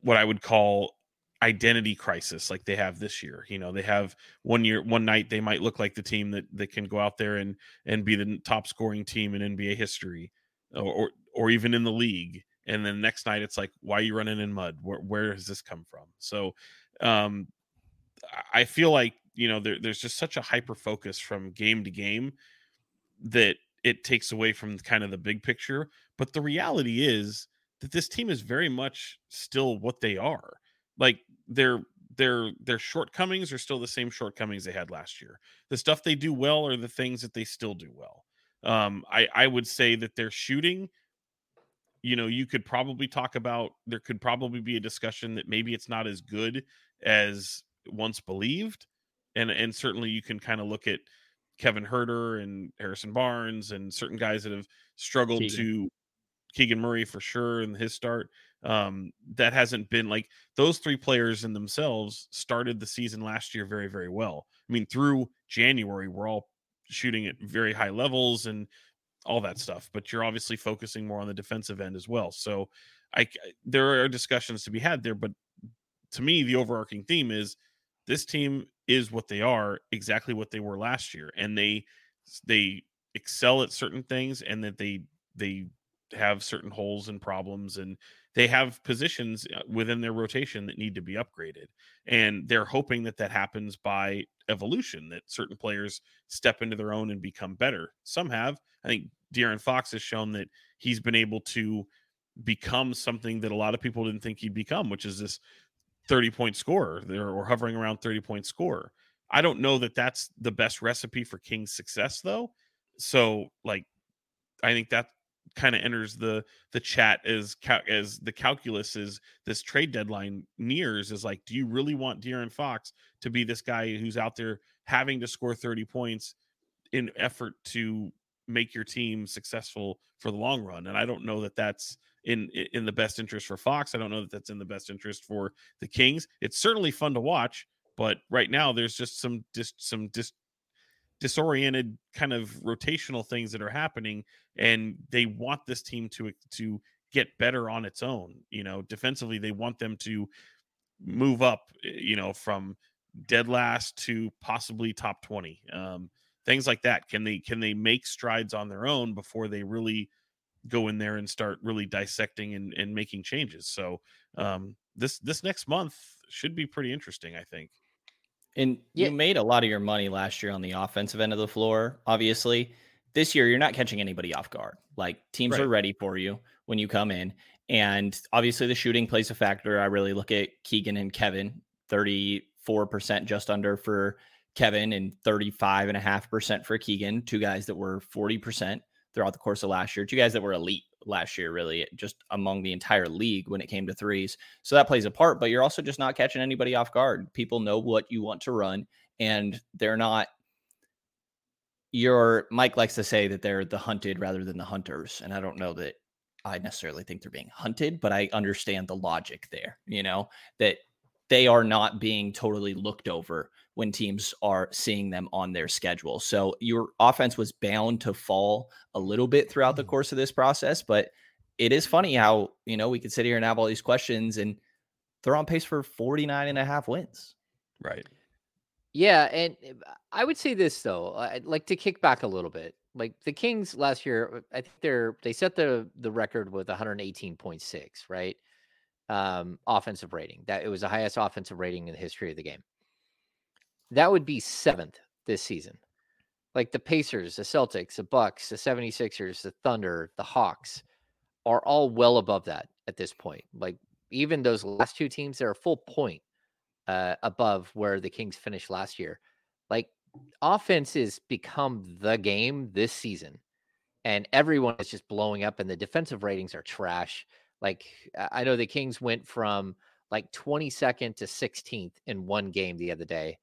what I would call identity crisis like they have this year. You know, they have one year, one night they might look like the team that that can go out there and and be the top scoring team in NBA history, or or, or even in the league. And then next night it's like, why are you running in mud? Where where has this come from? So, um, I feel like you know there, there's just such a hyper focus from game to game that it takes away from kind of the big picture but the reality is that this team is very much still what they are like their their their shortcomings are still the same shortcomings they had last year the stuff they do well are the things that they still do well um i i would say that their shooting you know you could probably talk about there could probably be a discussion that maybe it's not as good as once believed and and certainly you can kind of look at Kevin Huerter and Harrison Barnes and certain guys that have struggled Keegan. to Keegan Murray for sure in his start. Um, that hasn't been like those three players in themselves started the season last year very, very well. I mean, through January, we're all shooting at very high levels and all that stuff, but you're obviously focusing more on the defensive end as well. So I there are discussions to be had there, but to me, the overarching theme is this team is what they are, exactly what they were last year, and they they excel at certain things, and that they they have certain holes and problems, and they have positions uh, within their rotation that need to be upgraded, and they're hoping that that happens by evolution, that certain players step into their own and become better. Some have. I think De'Aaron Fox has shown that he's been able to become something that a lot of people didn't think he'd become, which is this 30 point scorer there or hovering around 30 point scorer. I don't know that that's the best recipe for King's success though. So like I think that kind of enters the the chat as as the calculus is this trade deadline nears is like do you really want De'Aaron Fox to be this guy who's out there having to score 30 points in effort to make your team successful for the long run and I don't know that that's in in the best interest for Fox. I don't know that that's in the best interest for the Kings. It's certainly fun to watch, but right now there's just some dis, some dis, disoriented kind of rotational things that are happening, and they want this team to to get better on its own. You know, defensively they want them to move up. Eh, you know, from dead last to possibly top twenty. Um, things like that. Can they can they make strides on their own before they really go in there and start really dissecting and, and making changes. So um, this this next month should be pretty interesting, I think. And yeah. you made a lot of your money last year on the offensive end of the floor, obviously. this year you're not catching anybody off guard. Like teams Right. are ready for you when you come in. And obviously the shooting plays a factor. I really look at Keegan and Kevin, 34% just under for Kevin and 35.5% for Keegan, two guys that were 40% throughout the course of last year, two guys that were elite last year, really, just among the entire league when it came to threes. So that plays a part, but you're also just not catching anybody off guard. People know what you want to run, and they're not. Your Mike likes to say that they're the hunted rather than the hunters. And I don't know that I necessarily think they're being hunted, but I understand the logic there, you know, that they are not being totally looked over when teams are seeing them on their schedule. So your offense was bound to fall a little bit throughout the course of this process, but it is funny how, you know, we could sit here and have all these questions and they're on pace for 49 and a half wins. Right. Yeah, and uh, I would say this though, I'd like to kick back a little bit. Like the Kings last year, I think they're they set the the record with 118.6, right? Um, offensive rating. That it was the highest offensive rating in the history of the game. That would be seventh this season. Like the Pacers, the Celtics, the Bucks, the 76ers, the Thunder, the Hawks are all well above that at this point. Like even those last two teams, they're a full point uh, above where the Kings finished last year. Like offense has become the game this season, and everyone is just blowing up, and the defensive ratings are trash. Like I know the Kings went from like 22nd to 16th in one game the other day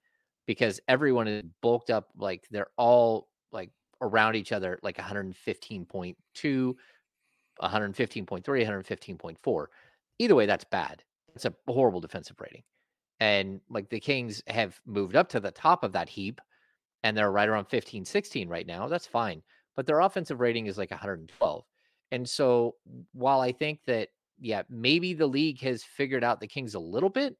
because everyone is bulked up. Like they're all like around each other, like 115.2, 115.3, 115.4. Either way, that's bad. It's a horrible defensive rating. And like the Kings have moved up to the top of that heap and they're right around 15, 16 right now. That's fine. But their offensive rating is like 112. And so while I think that, yeah, maybe the league has figured out the Kings a little bit,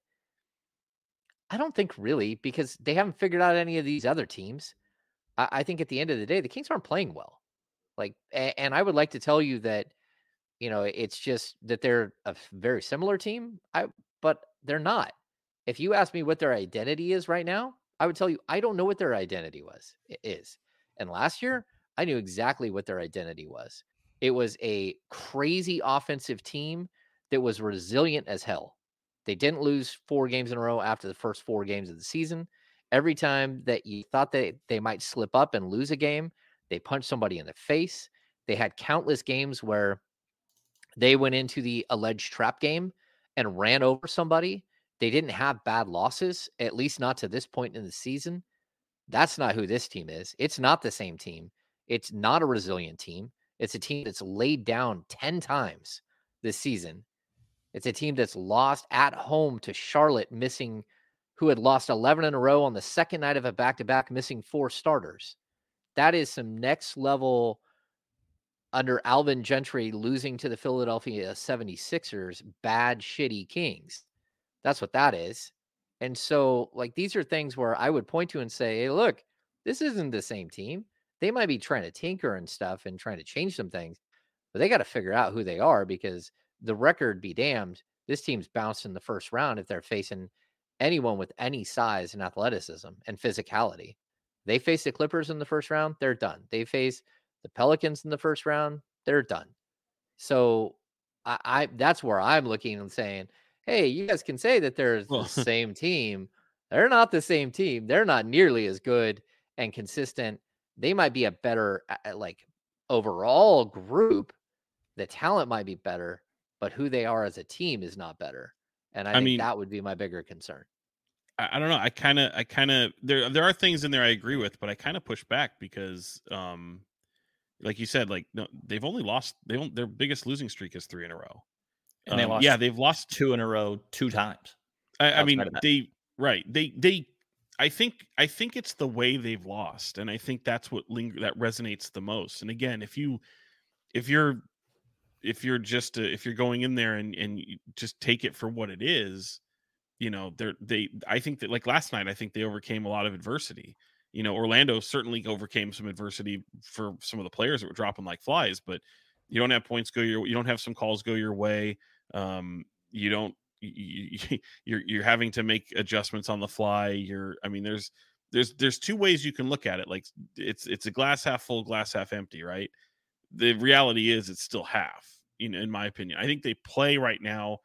I don't think really because they haven't figured out any of these other teams. I, I think at the end of the day, the Kings aren't playing well. Like, a- and I would like to tell you that, you know, it's just that they're a very similar team. I, but they're not. If you ask me what their identity is right now, I would tell you I don't know what their identity was is. And last year, I knew exactly what their identity was. It was a crazy offensive team that was resilient as hell. They didn't lose four games in a row after the first four games of the season. Every time that you thought that they might slip up and lose a game, they punched somebody in the face. They had countless games where they went into the alleged trap game and ran over somebody. They didn't have bad losses, at least not to this point in the season. That's not who this team is. It's not the same team. It's not a resilient team. It's a team that's laid down 10 times this season. It's a team that's lost at home to Charlotte, missing who had lost 11 in a row on the second night of a back to back, missing four starters. That is some next level under Alvin Gentry losing to the Philadelphia 76ers, bad, shitty Kings. That's what that is. And so, like, these are things where I would point to and say, hey, look, this isn't the same team. They might be trying to tinker and stuff and trying to change some things, but they got to figure out who they are because the record be damned. This team's bounced in the first round if they're facing anyone with any size and athleticism and physicality. They face the Clippers in the first round, they're done. They face the Pelicans in the first round, they're done. So I, I that's where I'm looking and saying, hey, you guys can say that they're the (laughs) same team. They're not the same team. They're not nearly as good and consistent. They might be a better like overall group. The talent might be better, but who they are as a team is not better. And I, I think mean- that would be my bigger concern. I, I don't know. I kind of, I kind of, there, there are things in there I agree with, but I kind of push back because, um, like you said, like no, they've only lost. They don't. Their biggest losing streak is three in a row. And they Um, lost Yeah, they've lost. two in a row, two times. I, I mean, outside of that. they right. They they. I think I think it's the way they've lost, and I think that's what ling- that resonates the most. And again, if you if you're if you're just uh if you're going in there and and just take it for what it is, you know, they're they. I think that like last night, I think they overcame a lot of adversity. You know, Orlando certainly overcame some adversity for some of the players that were dropping like flies, but you don't have points go your you don't have some calls go your way. Um, you don't you, you, (laughs) you're you're having to make adjustments on the fly. You're I mean, there's there's there's two ways you can look at it. Like it's it's a glass half full, glass half empty, right? The reality is it's still half, you know, in my opinion. I think they play right now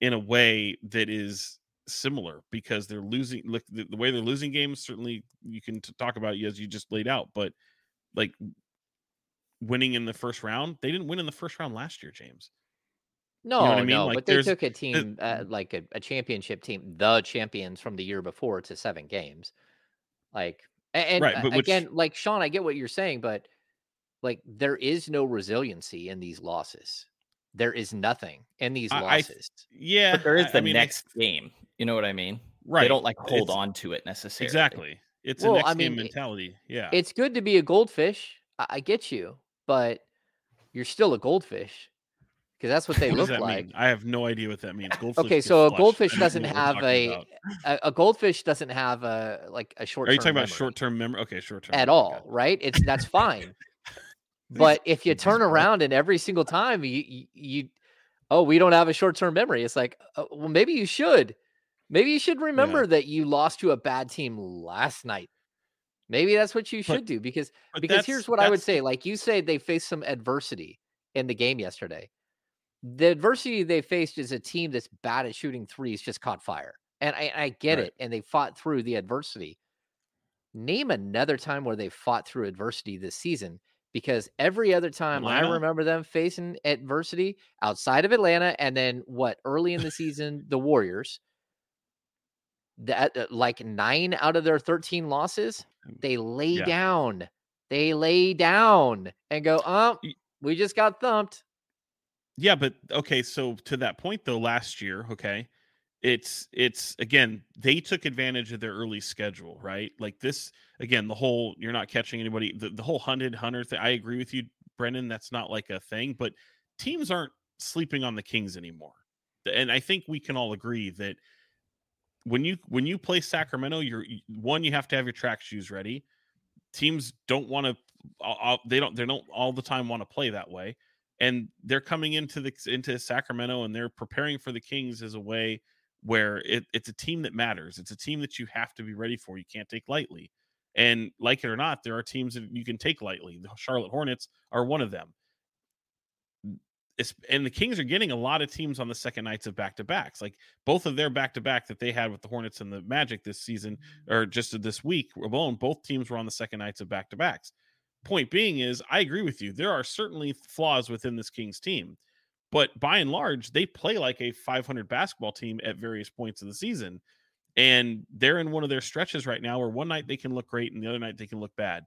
in a way that is similar because they're losing look the, the way they're losing games certainly you can t- talk about it as you just laid out but like winning in the first round they didn't win in the first round last year james No, you know I mean? no, Like, but they took a team uh, like a, a championship team, the champions from the year before, to seven games. Like, a- and, Right, which- again, like Sean, I get what you're saying, but like there is no resiliency in these losses. There is nothing in these I- I losses. yeah But there is the I mean, next game. You know what I mean? right They don't like hold It's- on to it necessarily. exactly it's Well, a next I game mean, it- mentality yeah It's good to be a goldfish. I, I get you, but you're still a goldfish because that's what they what look like. mean i have no idea what that means Goldfish Okay, so a flushed. goldfish doesn't know what we're have a, a a goldfish doesn't have a like a short. are you talking about short-term memory okay short-term at memory, all, right? It's that's fine. But if you turn around and every single time you, you you oh we don't have a short-term memory, it's like uh, well maybe you should, maybe you should remember that you lost to a bad team last night. Maybe that's what you But- should do because because here's what I would say. Like you say, they faced some adversity in the game yesterday. The adversity they faced is a team that's bad at shooting threes, just caught fire. And I, I get Right. it. And they fought through the adversity. Name another time where they fought through adversity this season. Because every other time I remember them facing adversity outside of Atlanta, and then what early in the season, the Warriors, that uh, like nine out of their 13 losses, they lay Yeah. down. They lay down and go, oh, we just got thumped. Yeah, but okay, so to that point though, last year, okay, it's it's again, they took advantage of their early schedule, right? Like this again, the whole you're not catching anybody, the, the whole hunted hunter thing. I agree with you, Brenden. That's not like a thing, but teams aren't sleeping on the Kings anymore. And I think we can all agree that when you when you play Sacramento, you're one, you have to have your track shoes ready. Teams don't want to they don't they don't all the time want to play that way and they're coming into the into Sacramento and they're preparing for the Kings as a way where it, it's a team that matters. It's a team that you have to be ready for. You can't take lightly. And like it or not, there are teams that you can take lightly. The Charlotte Hornets are one of them. It's, and the Kings are getting a lot of teams on the second nights of back to backs. Like both of their back to back that they had with the Hornets and the Magic this season, mm-hmm. or just this week alone, both teams were on the second nights of back to backs point being is I agree with you. There are certainly flaws within this Kings team, but by and large, they play like a 500 basketball team at various points of the season. And they're in one of their stretches right now where one night they can look great and the other night they can look bad.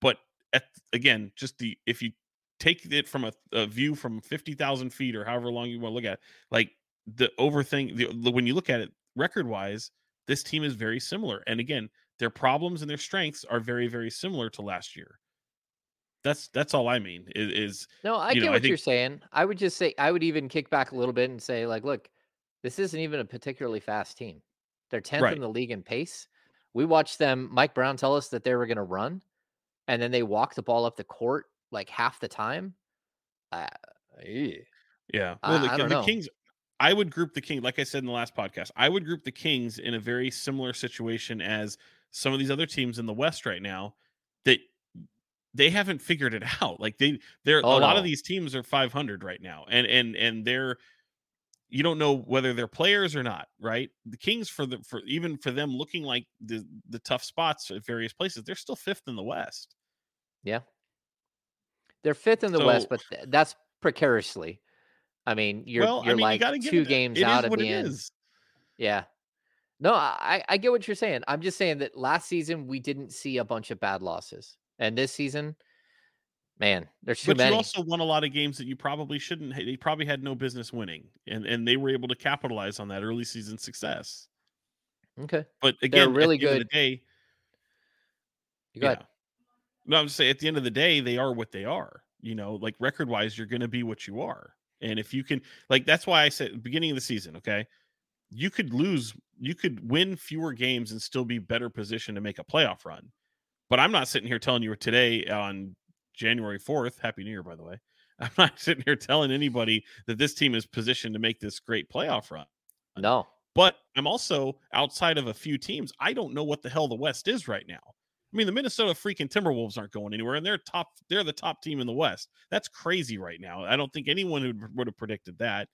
But at, again, just the if you take it from a, a view from 50,000 feet or however long you want to look at, like the over thing, the, the- when you look at it record wise, this team is very similar. And again, their problems and their strengths are very, very similar to last year. That's that's all I mean. Is, is No, I get know, I what you're saying. I would just say I would even kick back a little bit and say, like, look, this isn't even a particularly fast team. They're 10th Right. in the league in pace. We watched them, Mike Brown tell us that they were going to run, and then they walked the ball up the court like half the time. Uh. Yeah. I- Well, the, I don't the. Kings, I would group the King, like I said in the last podcast, I would group the Kings in a very similar situation as some of these other teams in the West right now that they haven't figured it out. Like they, they're Oh, a lot no. of these teams are 500 right now, and and and they're you don't know whether they're players or not, right? The Kings for the for even for them looking like the the tough spots at various places, they're still fifth in the West. Yeah. They're fifth in the West, but th- that's precariously. I mean, you're well, you're I mean, like you two it, games it out of the end. is. Yeah. No, I, I get what you're saying. I'm just saying that last season we didn't see a bunch of bad losses. And this season, man, there's too but many. you also won a lot of games that you probably shouldn't. They probably had no business winning, and and they were able to capitalize on that early season success. okay. But They're again, really at the end of good. the day, You go ahead. no, I'm just saying at the end of the day, they are what they are. You know, like record wise, you're going to be what you are, and if you can, like that's why I said beginning of the season, okay, you could lose, you could win fewer games and still be better positioned to make a playoff run. But I'm not sitting here telling you today on January 4th, Happy New Year, by the way. (laughs) I'm not sitting here telling anybody that this team is positioned to make this great playoff run. No. But I'm also outside of a few teams. I don't know what the hell the West is right now. I mean, the Minnesota freaking Timberwolves aren't going anywhere, and they're top. They're the top team in the West. That's crazy right now. I don't think anyone would, would have predicted that.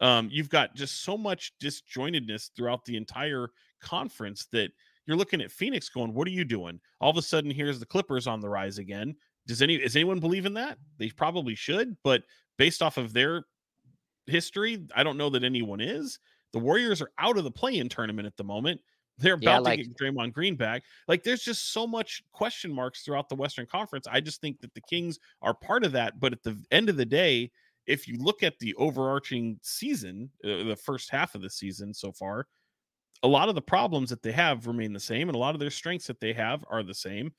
Um, you've got just so much disjointedness throughout the entire conference that you're looking at Phoenix going, "What are you doing?" All of a sudden, here's the Clippers on the rise again. Does any is anyone believe in that? They probably should, but based off of their history, I don't know that anyone is. The Warriors are out of the play-in tournament at the moment. They're about yeah, like, to get Draymond Green back. Like, there's just so much question marks throughout the Western Conference. I just think that the Kings are part of that. But at the end of the day, if you look at the overarching season, uh, the first half of the season so far, a lot of the problems that they have remain the same, and a lot of their strengths that they have are the same.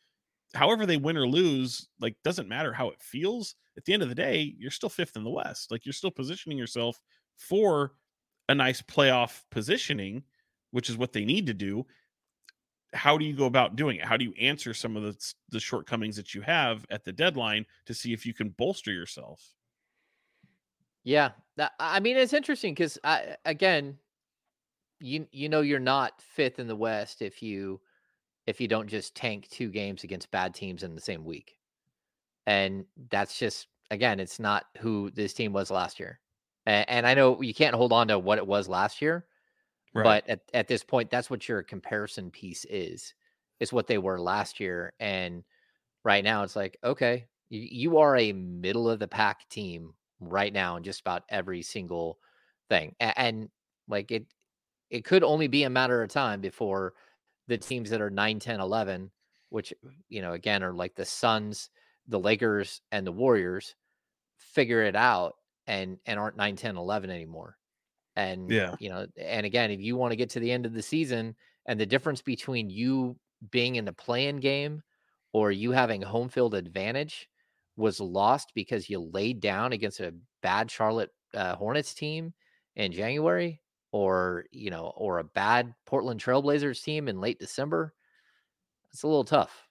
However, they win or lose, like, doesn't matter how it feels. At the end of the day, you're still fifth in the West. Like, you're still positioning yourself for a nice playoff positioning which is what they need to do how do you go about doing it how do you answer some of the, the shortcomings that you have at the deadline to see if you can bolster yourself yeah i mean it's interesting because again you you know you're not fifth in the west if you if you don't just tank two games against bad teams in the same week and that's just again it's not who this team was last year and, and i know you can't hold on to what it was last year Right. But at, at this point, that's what your comparison piece is, is what they were last year. And right now it's like, okay, you, you are a middle of the pack team right now in just about every single thing. And, and like it, it could only be a matter of time before the teams that are 9, 10, 11, which, you know, again, are like the Suns, the Lakers, and the Warriors figure it out and and aren't 9, 10, 11 anymore. And yeah, you know, and again, if you want to get to the end of the season and the difference between you being in the playing game or you having home field advantage was lost because you laid down against a bad Charlotte uh, Hornets team in January or, you know, or a bad Portland Trailblazers team in late December, it's a little tough,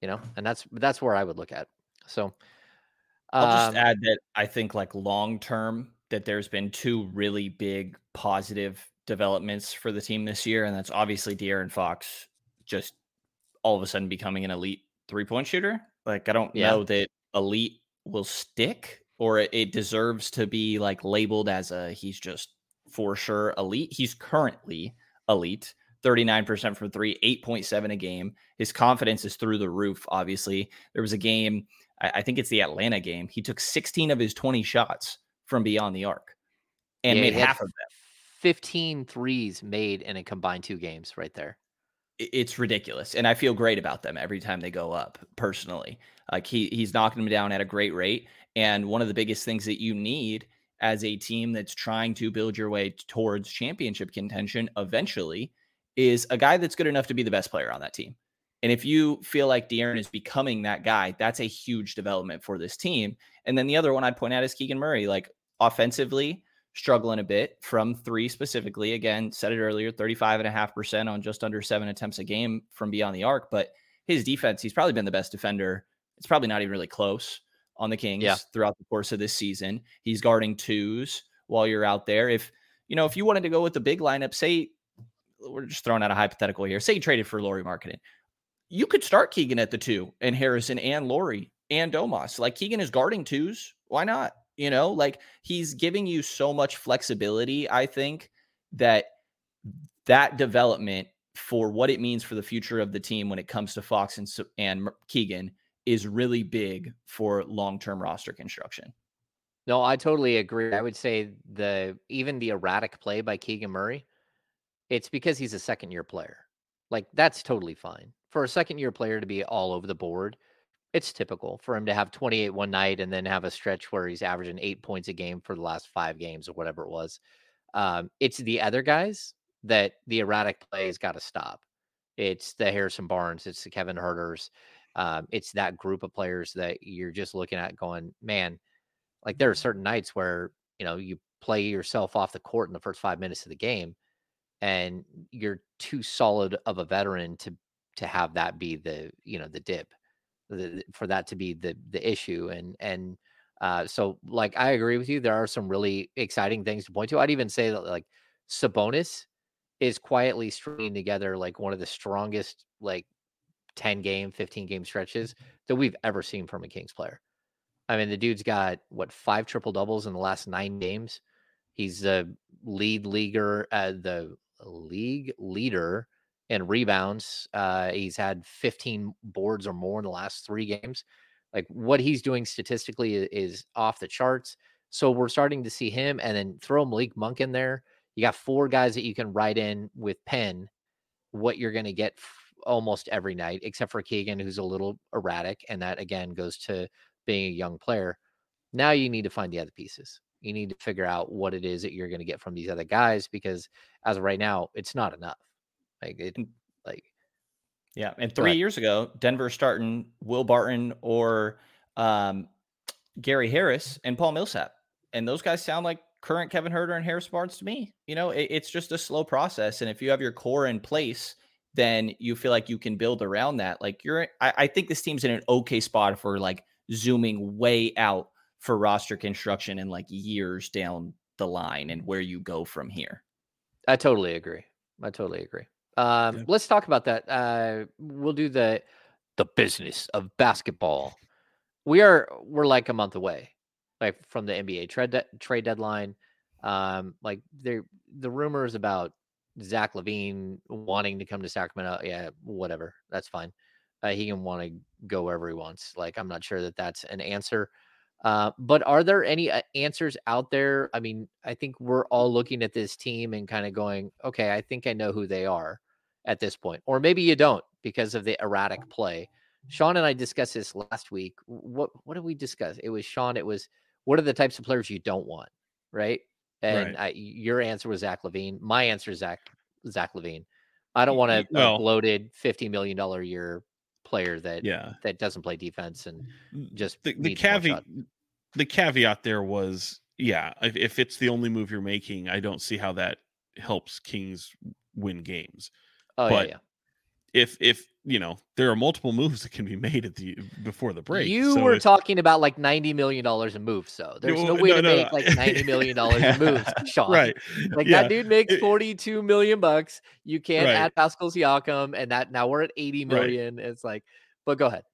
you know, and that's that's where I would look at. So I'll just um add that I think like long term that there's been two really big positive developments for the team this year, and that's obviously De'Aaron Fox just all of a sudden becoming an elite three point shooter. Like I don't yeah. know that elite will stick or it deserves to be like labeled as a he's just for sure elite. He's currently elite. 39% from three, 8.7 a game. His confidence is through the roof, obviously. There was a game, I, think it's the Atlanta game. He took 16 of his 20 shots from beyond the arc and yeah, made half of them. 15 threes made in a combined two games right there. It's ridiculous. And I feel great about them every time they go up personally. Like he he's knocking them down at a great rate. And one of the biggest things that you need as a team that's trying to build your way towards championship contention eventually is a guy that's good enough to be the best player on that team. And if you feel like De'Aaron is becoming that guy, that's a huge development for this team. And then the other one I'd point out is Keegan Murray. Like offensively struggling a bit from three specifically. Again, said it earlier 35.5% on just under seven attempts a game from beyond the arc. But his defense, he's probably been the best defender. It's probably not even really close on the Kings yeah. throughout the course of this season. He's guarding twos while you're out there. If, you know, if you wanted to go with the big lineup, say, we're just throwing out a hypothetical here. Say you traded for Lauri Markkanen. You could start Keegan at the two and Harrison and Lauri and Domas. Like Keegan is guarding twos. Why not? You know, like he's giving you so much flexibility. I think that that development for what it means for the future of the team when it comes to Fox and, and Keegan is really big for long-term roster construction. No, I totally agree. I would say the even the erratic play by Keegan Murray, it's because he's a second year player. Like that's totally fine. For a second year player to be all over the board, it's typical for him to have 28 one night and then have a stretch where he's averaging eight points a game for the last five games or whatever it was. Um, it's the other guys that the erratic play has got to stop. It's the Harrison Barnes, it's the Kevin Huerters, um, it's that group of players that you're just looking at going, man, like there are certain nights where you know you play yourself off the court in the first five minutes of the game, and you're too solid of a veteran to to have that be the you know the dip the, for that to be the the issue and and uh, so like I agree with you there are some really exciting things to point to I'd even say that like Sabonis is quietly stringing together like one of the strongest like 10 game, 15 game stretches that we've ever seen from a Kings player. I mean, the dude's got what five triple doubles in the last nine games. He's the lead leaguer, uh, the league leader in rebounds. Uh, he's had 15 boards or more in the last three games. Like what he's doing statistically is off the charts. So we're starting to see him and then throw Malik Monk in there. You got four guys that you can write in with pen what you're going to get almost every night, except for Keegan, who's a little erratic. And that again goes to being a young player. Now you need to find the other pieces. You need to figure out what it is that you're going to get from these other guys because as of right now, it's not enough. Like it, like yeah. And three years ago, Denver starting Will Barton or um, Gary Harris and Paul Millsap, and those guys sound like current Kevin Huerter and Harris Barnes to me. You know, it, it's just a slow process, and if you have your core in place, then you feel like you can build around that. Like you're, I, I think this team's in an okay spot for like zooming way out for roster construction and like years down the line and where you go from here. I totally agree. I totally agree. Um, yeah. Let's talk about that. Uh, we'll do the the business of basketball. We are we're like a month away, like from the NBA trade de- trade deadline. Um, like there the rumors about Zach LaVine wanting to come to Sacramento. Yeah, whatever. That's fine. Uh, he can want to go wherever he wants. Like I'm not sure that that's an answer. Uh, but are there any uh, answers out there? I mean, I think we're all looking at this team and kind of going, okay, I think I know who they are at this point. Or maybe you don't because of the erratic play. Sean and I discussed this last week. What what did we discuss? It was Sean. It was what are the types of players you don't want, right? And right. I, your answer was Zach LaVine. My answer is Zach Zach LaVine. I don't want a, well, a bloated fifty million dollar a year player that yeah that doesn't play defense and just the, the caveat the caveat there was yeah if, if it's the only move you're making i don't see how that helps kings win games oh but yeah, yeah if if you know there are multiple moves that can be made at the before the break. You so were talking about like ninety million dollars in moves, so there's no, no way no, to no, make like ninety million dollars in (laughs) moves, Sean. Right? Like yeah. that dude makes forty two million bucks. You can't right. add Pascal Siakam, and that now we're at eighty million. Right. It's like, but go ahead.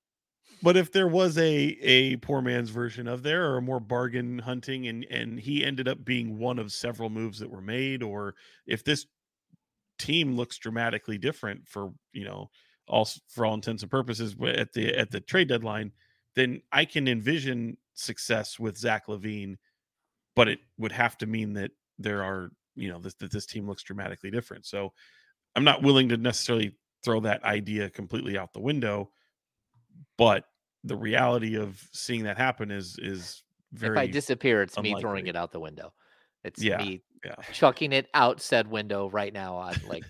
But if there was a a poor man's version of there, or more bargain hunting, and and he ended up being one of several moves that were made, or if this team looks dramatically different for you know all for all intents and purposes at the at the trade deadline, then I can envision success with Zach LaVine, but it would have to mean that there are you know this, that this team looks dramatically different. So I'm not willing to necessarily throw that idea completely out the window, but the reality of seeing that happen is is very. If I disappear, it's unlikely. me throwing it out the window. It's yeah, me yeah. chucking it out said window right now. On like,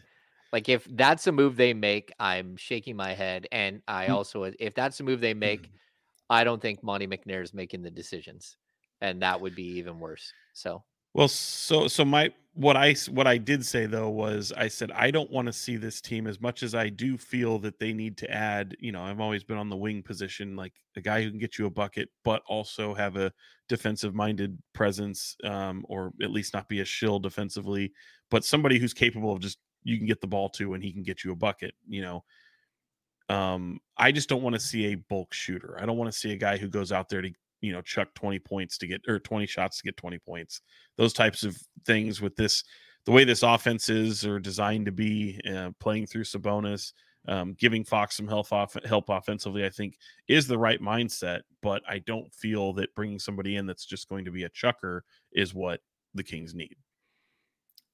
like if that's a move they make, I'm shaking my head. And I mm. also, if that's a move they make, mm. I don't think Monte McNair is making the decisions, and that would be even worse. So well, so so my what I what I did say though was I said I don't want to see this team as much as I do feel that they need to add. You know, I've always been on the wing position, like a guy who can get you a bucket, but also have a defensive minded presence, um, or at least not be a shill defensively, but somebody who's capable of just you can get the ball to and he can get you a bucket. You know, um, I just don't want to see a bulk shooter. I don't want to see a guy who goes out there to you know chuck 20 points to get or 20 shots to get 20 points. Those types of things with this the way this offense is or designed to be uh, playing through Sabonis um, giving Fox some help off help offensively I think is the right mindset but I don't feel that bringing somebody in that's just going to be a chucker is what the Kings need.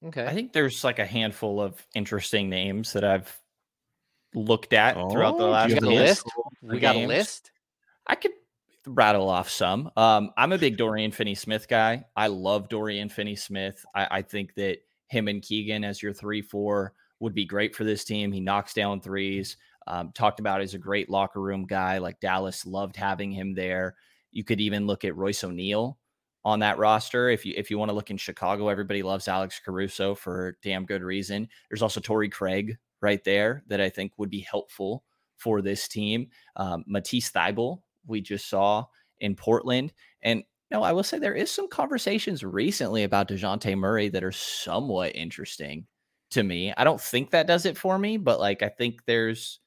Okay. I think there's like a handful of interesting names that I've looked at oh, throughout the oh, last list? we got a list? I could rattle off some. Um, I'm a big Dorian Finney Smith guy. I love Dorian Finney Smith. I, I, think that him and Keegan as your three, four would be great for this team. He knocks down threes. Um, talked about as a great locker room guy. Like Dallas loved having him there. You could even look at Royce O'Neale on that roster. If you if you want to look in Chicago, everybody loves Alex Caruso for damn good reason. There's also Torrey Craig right there that I think would be helpful for this team. Um, Matisse Thybulle we just saw in Portland. And no, I will say there is some conversations recently about Dejounte Murray that are somewhat interesting to me. I don't think that does it for me, but like I think there's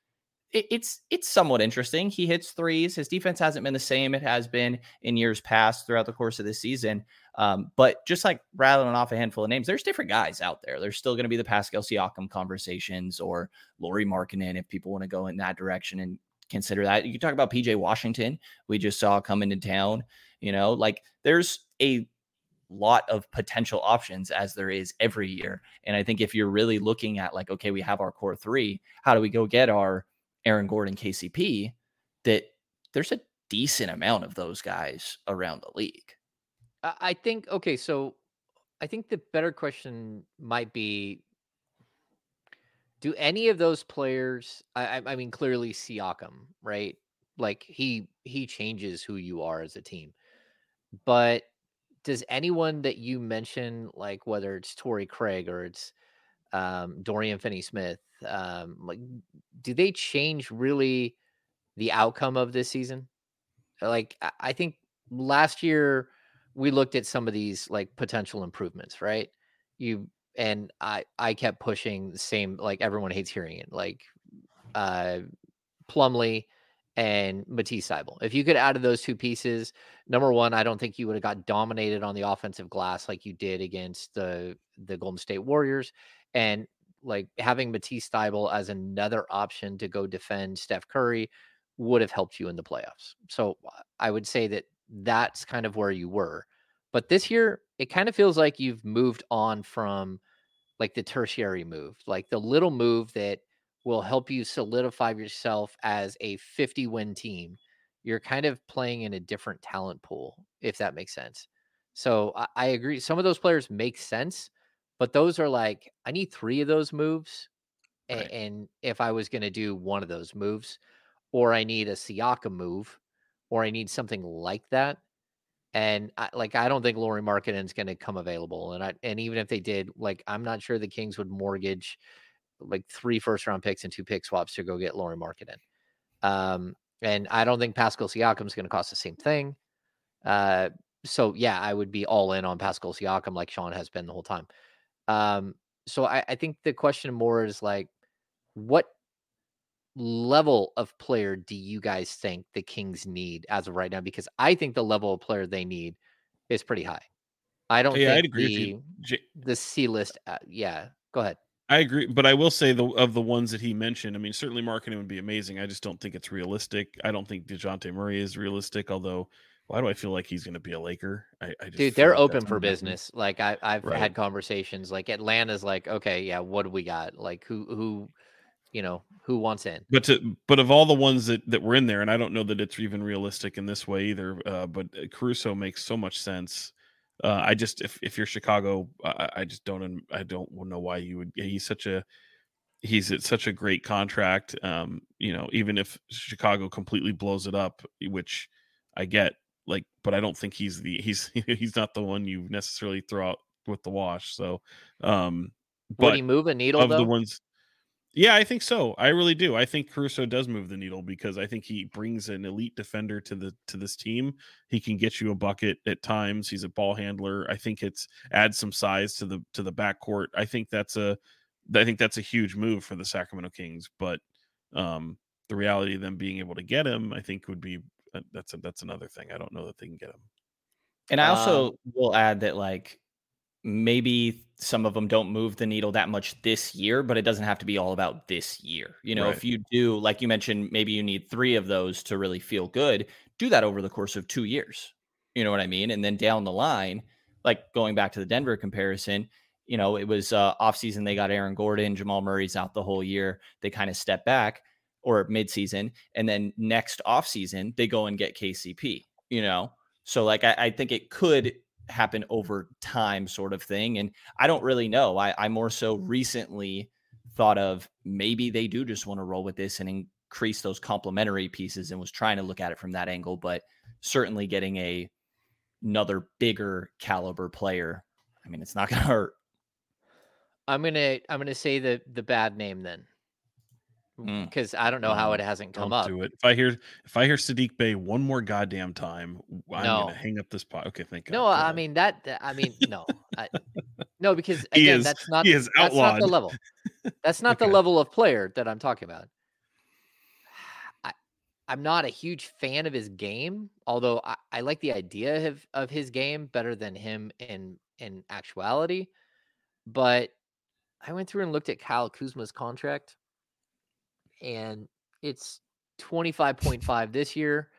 it, it's it's somewhat interesting. He hits threes. His defense hasn't been the same it has been in years past throughout the course of this season. Um, but just like rattling off a handful of names, there's different guys out there. There's still going to be the Pascal Siakam conversations or Lauri Markkanen if people want to go in that direction and consider that. You talk about PJ Washington. We just saw come into town. You know, like there's a lot of potential options as there is every year. And I think if you're really looking at like, okay, we have our core three, how do we go get our Aaron Gordon, KCP, that there's a decent amount of those guys around the league. I think okay, so I think the better question might be do any of those players I, I mean clearly Siakam, right? Like he he changes who you are as a team. But does anyone that you mention, like whether it's Torrey Craig or it's um, Dorian Finney Smith, um, like do they change really the outcome of this season? Like I think last year we looked at some of these like potential improvements, right? You and I I kept pushing the same like everyone hates hearing it, like uh Plumlee and Matisse Thybulle. If you could add those two pieces, number one, I don't think you would have got dominated on the offensive glass like you did against the the Golden State Warriors. And like having Matisse Thybulle as another option to go defend Steph Curry would have helped you in the playoffs. So I would say that that's kind of where you were. But this year, it kind of feels like you've moved on from like the tertiary move, like the little move that will help you solidify yourself as a 50 win team. You're kind of playing in a different talent pool, if that makes sense. So I, I agree. Some of those players make sense, but those are like, I need three of those moves. Right. And if I was going to do one of those moves, or I need a Siaka move, or I need something like that. And I, like, I don't think Lauri Markkanen is going to come available. And I, and even if they did, like, I'm not sure the Kings would mortgage like three first round picks and two pick swaps to go get Lauri Markkanen. Um, and I don't think Pascal Siakam is going to cost the same thing. Uh, so yeah, I would be all in on Pascal Siakam like Sean has been the whole time. Um, so I, I think the question more is like, what level of player do you guys think the Kings need as of right now? Because I think the level of player they need is pretty high. I don't yeah, think I'd agree the, the C list. Uh, yeah, go ahead. I agree, but I will say the of the ones that he mentioned. I mean, certainly Markkanen would be amazing. I just don't think it's realistic. I don't think Dejounte Murray is realistic. Although, why do I feel like he's going to be a Laker? I, I dude, they're like open for business. Like I, I've right. had conversations. Like Atlanta's like, okay, yeah, what do we got? Like who, who, you know, who wants in. But to but of all the ones that that were in there, and I don't know that it's even realistic in this way either. Uh, but uh, Caruso makes so much sense. Uh, I just if if you're Chicago, I, I just don't I don't know why you would. He's such a he's at such a great contract. Um, you know, even if Chicago completely blows it up, which I get, like, but I don't think he's the he's (laughs) he's not the one you necessarily throw out with the wash. So, um, but would he move a needle of though? the ones yeah, I think so. I really do. I think Caruso does move the needle because I think he brings an elite defender to the to this team. He can get you a bucket at times. He's a ball handler. I think it's adds some size to the to the backcourt. I think that's a I think that's a huge move for the Sacramento Kings. But um, the reality of them being able to get him, I think, would be uh, that's a, that's another thing. I don't know that they can get him. And I also um, will add that like maybe some of them don't move the needle that much this year, but it doesn't have to be all about this year. You know, right. if you do, like you mentioned, maybe you need three of those to really feel good, do that over the course of two years. You know what I mean? And then down the line, like going back to the Denver comparison, you know, it was uh offseason, they got Aaron Gordon, Jamal Murray's out the whole year. They kind of step back or midseason. And then next offseason, they go and get KCP, you know? So like I, I think it could happen over time sort of thing and i don't really know. I, I more so recently thought of maybe they do just want to roll with this and increase those complementary pieces and was trying to look at it from that angle but certainly getting a another bigger caliber player i mean it's not going to hurt. I'm going to i'm going to say the the bad name then because mm. I don't know how it hasn't come don't up. Do it. If I hear if I hear Saddiq Bey one more goddamn time, I'm no. gonna hang up this pot. Okay, thank God. No, I mean that. I mean no, (laughs) I, No, because He again, is- that's not he is that's not the level. That's not the level of player that I'm talking about. I I'm not a huge fan of his game, although I, I like the idea of, of his game better than him in in actuality. But I went through and looked at Kyle Kuzma's contract, and it's 25.5 this year.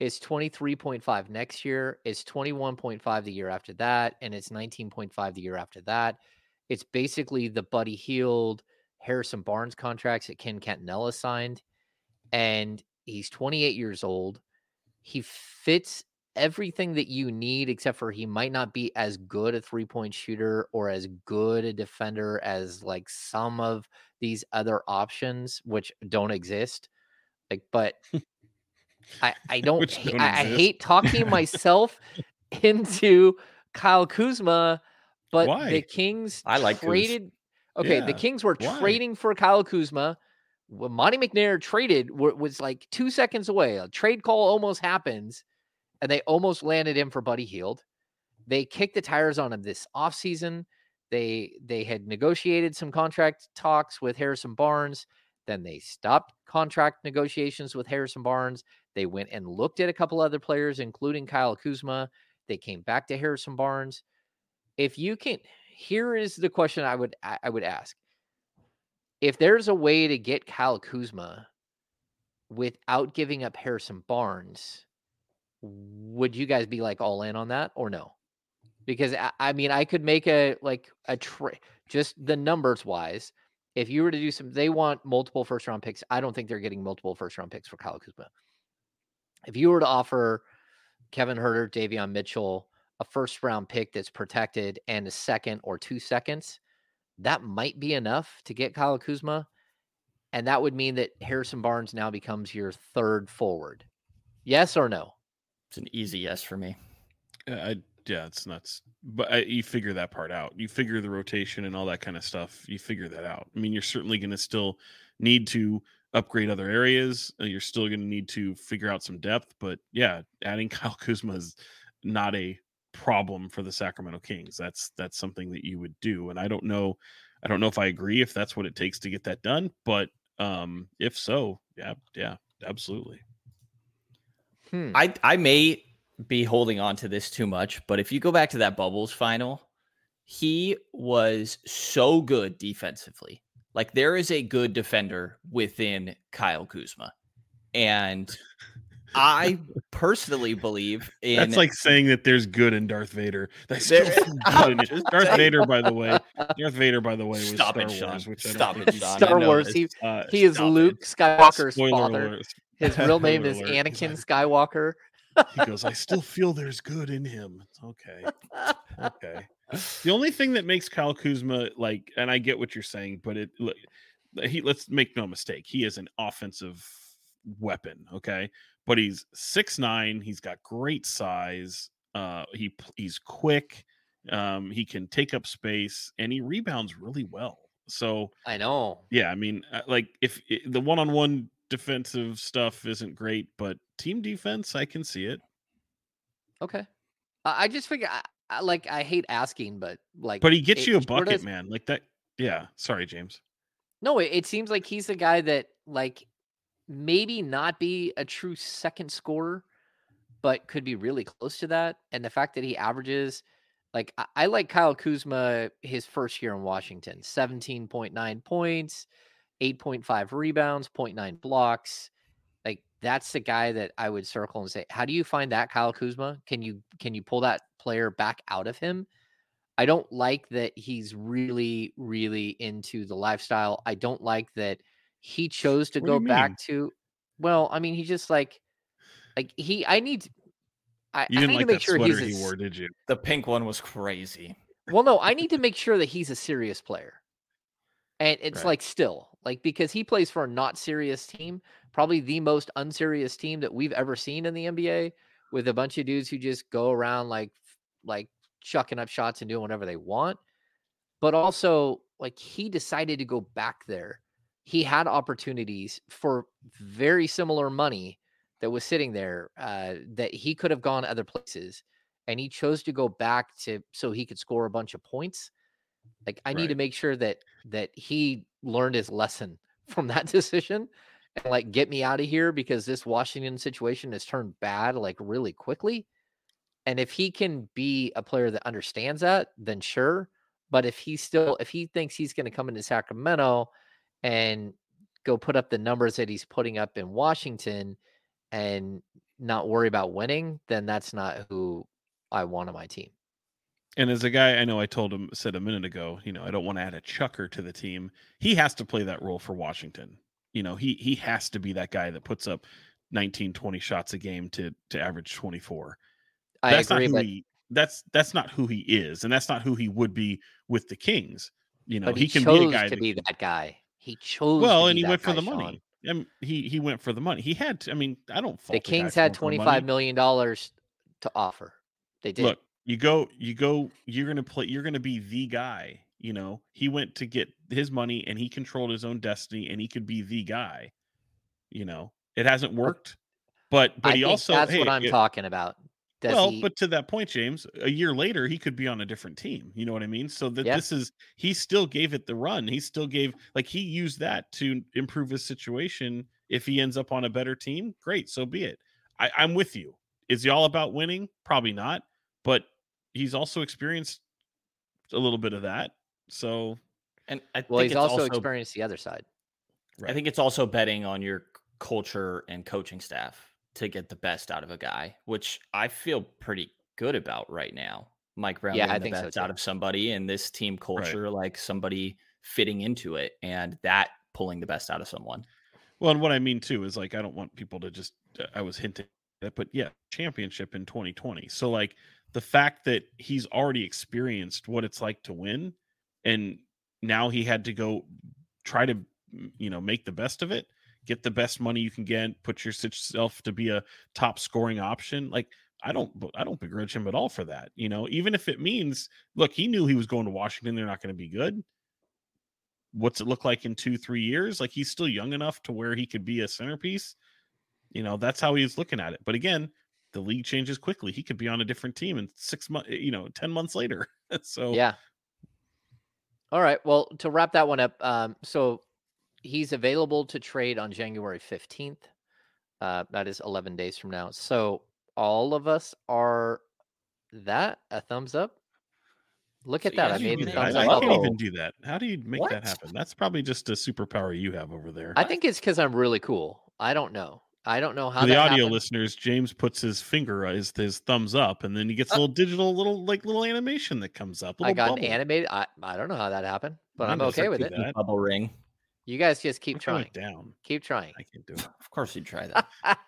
It's 23.5 next year. It's 21.5 the year after that. And it's 19.5 the year after that. It's basically the Buddy Hield, Harrison Barnes contracts that Ken Catanella signed. And he's 28 years old. He fits everything that you need, except for he might not be as good a three point shooter or as good a defender as like some of these other options, which don't exist. Like, but I, I (laughs) don't, don't I, I hate talking myself (laughs) into Kyle Kuzma, but Why? the Kings I like Kuz. traded. Okay, the Kings were why? trading for Kyle Kuzma. When Monte McNair traded, wa- was like two seconds away. A trade call almost happens, and they almost landed him for Buddy Hield. They kicked the tires on him this offseason. They they had negotiated some contract talks with Harrison Barnes. Then they stopped contract negotiations with Harrison Barnes. They went and looked at a couple other players, including Kyle Kuzma. They came back to Harrison Barnes. If you can, here is the question I would I would ask: If there's a way to get Kyle Kuzma without giving up Harrison Barnes, would you guys be like all in on that or no? Because I, I mean, I could make a like a tra- just the numbers wise. If you were to do some, they want multiple first round picks. I don't think they're getting multiple first round picks for Kyle Kuzma. If you were to offer Kevin Huerter, Davion Mitchell a first round pick that's protected and a second or two seconds, that might be enough to get Kyle Kuzma. And that would mean that Harrison Barnes now becomes your third forward. Yes or no? It's an easy yes for me. Yeah, I, yeah, it's nuts. But I, you figure that part out. You figure the rotation and all that kind of stuff. You figure that out. I mean, you're certainly going to still need to upgrade other areas. uh, You're still going to need to figure out some depth. But yeah, adding (laughs) Kyle Kuzma is not a problem for the Sacramento Kings. That's that's something that you would do. And I don't know, I don't know if I agree if that's what it takes to get that done. But um, if so, yeah, yeah, absolutely. Hmm. I I may be holding on to this too much, but if you go back to that Bubbles final, he was so good defensively. Like there is a good defender within Kyle Kuzma. And I personally believe (laughs) in That's like saying that there's good in Darth Vader. That's There- (laughs) (laughs) good I'm in it. just Darth saying. Vader, by the way. Darth Vader, by the way, was Stop Star it, Sean. Wars, which I don't Stop it, you- Sean. I Star Wars. He, Uh, he is stop it. Luke Skywalker's spoiler father. alert. His (laughs) real name is alert. Anakin like- Skywalker. He goes, I still feel there's good in him. Okay. Okay. The only thing that makes Kyle Kuzma like, and I get what you're saying, but it look, he let's make no mistake, he is an offensive weapon. Okay, but he's six nine. He's got great size. Uh, he he's quick. Um, he can take up space, and he rebounds really well. So I know. yeah, I mean, uh, like if i the one on one defensive stuff isn't great, but team defense, I can see it. Okay. I, just figure, I, I, like, I hate asking, but like, But he gets it you a bucket, s- man. Like that. Yeah. Sorry, James. No, it, it seems like he's the guy that like maybe not be a true second scorer, but could be really close to that. And the fact that he averages like I, I like Kyle Kuzma his first year in Washington, 17.9 points, 8.5 rebounds, 0.9 blocks. Like that's the guy that I would circle and say, how do you find that Kyle Kuzma? Can you can you pull that player back out of him? I don't like that he's really, really into the lifestyle. I don't like that he chose to What go back to. Well, I mean, he just like, like he. I need. I, You didn't need like to make that sure sweater he's. a he wore, did you? the pink one was crazy. Well, no, I need to make sure that he's a serious player. And it's Right. like still, like because he plays for a not serious team, probably the most unserious team that we've ever seen in the NBA, with a bunch of dudes who just go around like like chucking up shots and doing whatever they want. But also, like he decided to go back there. He had opportunities for very similar money that was sitting there uh, that he could have gone other places, and he chose to go back to so he could score a bunch of points. Like I need to make sure that that he learned his lesson (laughs) from that decision and like get me out of here because this Washington situation has turned bad like really quickly. And if he can be a player that understands that, then sure. But if he still if he thinks he's going to come into Sacramento and go put up the numbers that he's putting up in Washington and not worry about winning, then that's not who I want on my team. And as a guy, I know I told him said a minute ago, you know, I don't want to add a chucker to the team. He has to play that role for Washington. You know, he he has to be that guy that puts up 19, 20 shots a game to to average 24. I that's agree, not who but he that's that's not who he is, and that's not who he would be with the Kings. You know, he, he, can be a guy to that be that guy. He chose well, and he went for the Sean. money. I mean, he he went for the money. He had to. I mean, I don't fault The Kings for had twenty five million dollars to offer. They did. Look, you go, you go. You're gonna play. You're gonna be the guy. You know, he went to get his money, and he controlled his own destiny, and he could be the guy. You know, it hasn't worked, but but I he also that's hey, what I'm it- talking about. Does well, he, but to that point, James, a year later, he could be on a different team. You know what I mean? So that Yeah. this is he still gave it the run. He still gave like he used that to improve his situation. If he ends up on a better team, great, so be it. I, I'm with you. Is he all about winning? Probably not. But he's also experienced a little bit of that. So And I well, think he's it's also, also experienced the other side. I think it's also betting on your culture and coaching staff to get the best out of a guy, which I feel pretty good about right now. Mike Brown Yeah, getting I the think so best too. out of somebody and this team culture, like somebody fitting into it and that pulling the best out of someone. Well, and what I mean too is like I don't want people to just uh, I was hinting that, but yeah, championship in 2020. So like the fact that he's already experienced what it's like to win, and now he had to go try to you know make the best of it, get the best money you can get, put yourself to be a top scoring option. Like I don't I don't begrudge him at all for that. You know, even if it means look, he knew he was going to Washington. They're not going to be good what's it look like in two three years like he's still young enough to where he could be a centerpiece you know that's how he's looking at it but again the league changes quickly he could be on a different team in six months you know 10 months later (laughs) so Yeah. All right. Well, to wrap that one up, um, so he's available to trade on January 15th. Uh, that is 11 days from now. So all of us are that a thumbs up? Look at So that. I made the I, thumbs up. I can't even do that how do you make that happen that's probably just a superpower you have over there I think it's because I'm really cool. I don't know. I don't know how for the that audio happened. listeners james puts his finger his, his thumbs up and then he gets a Uh, little digital little like little animation that comes up I got an animated. I, I don't know how that happened, but I I'm okay with it. that. Bubble ring. You guys just keep Look how it trying. down Keep trying. i can't do it Of course you'd try that. (laughs)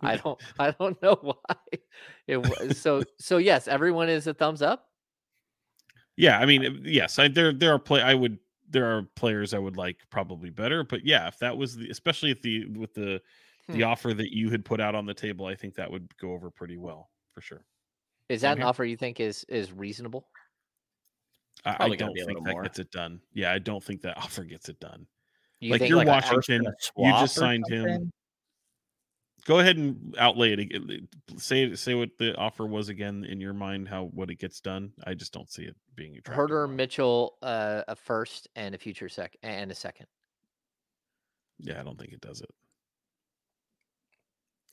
I don't. I don't know why. It was so. So yes, everyone is a thumbs up. Yeah, I mean, uh, yes, I, there there are play. I would there are players I would like probably better, but yeah, if that was the especially if the with the the Hmm. offer that you had put out on the table, I think that would go over pretty well for sure. Is that I'm an offer you think is is reasonable? I, I don't think that more. gets it done. Yeah, I don't think that (laughs) offer gets it done. You like think you're like a a first Washington, you just signed him. Something? Go ahead and outlay it. again. Say say what the offer was again in your mind. How what it gets done. I just don't see it being attractive Huerter. Mitchell, uh, a first and a future sec and a second. Yeah, I don't think it does it.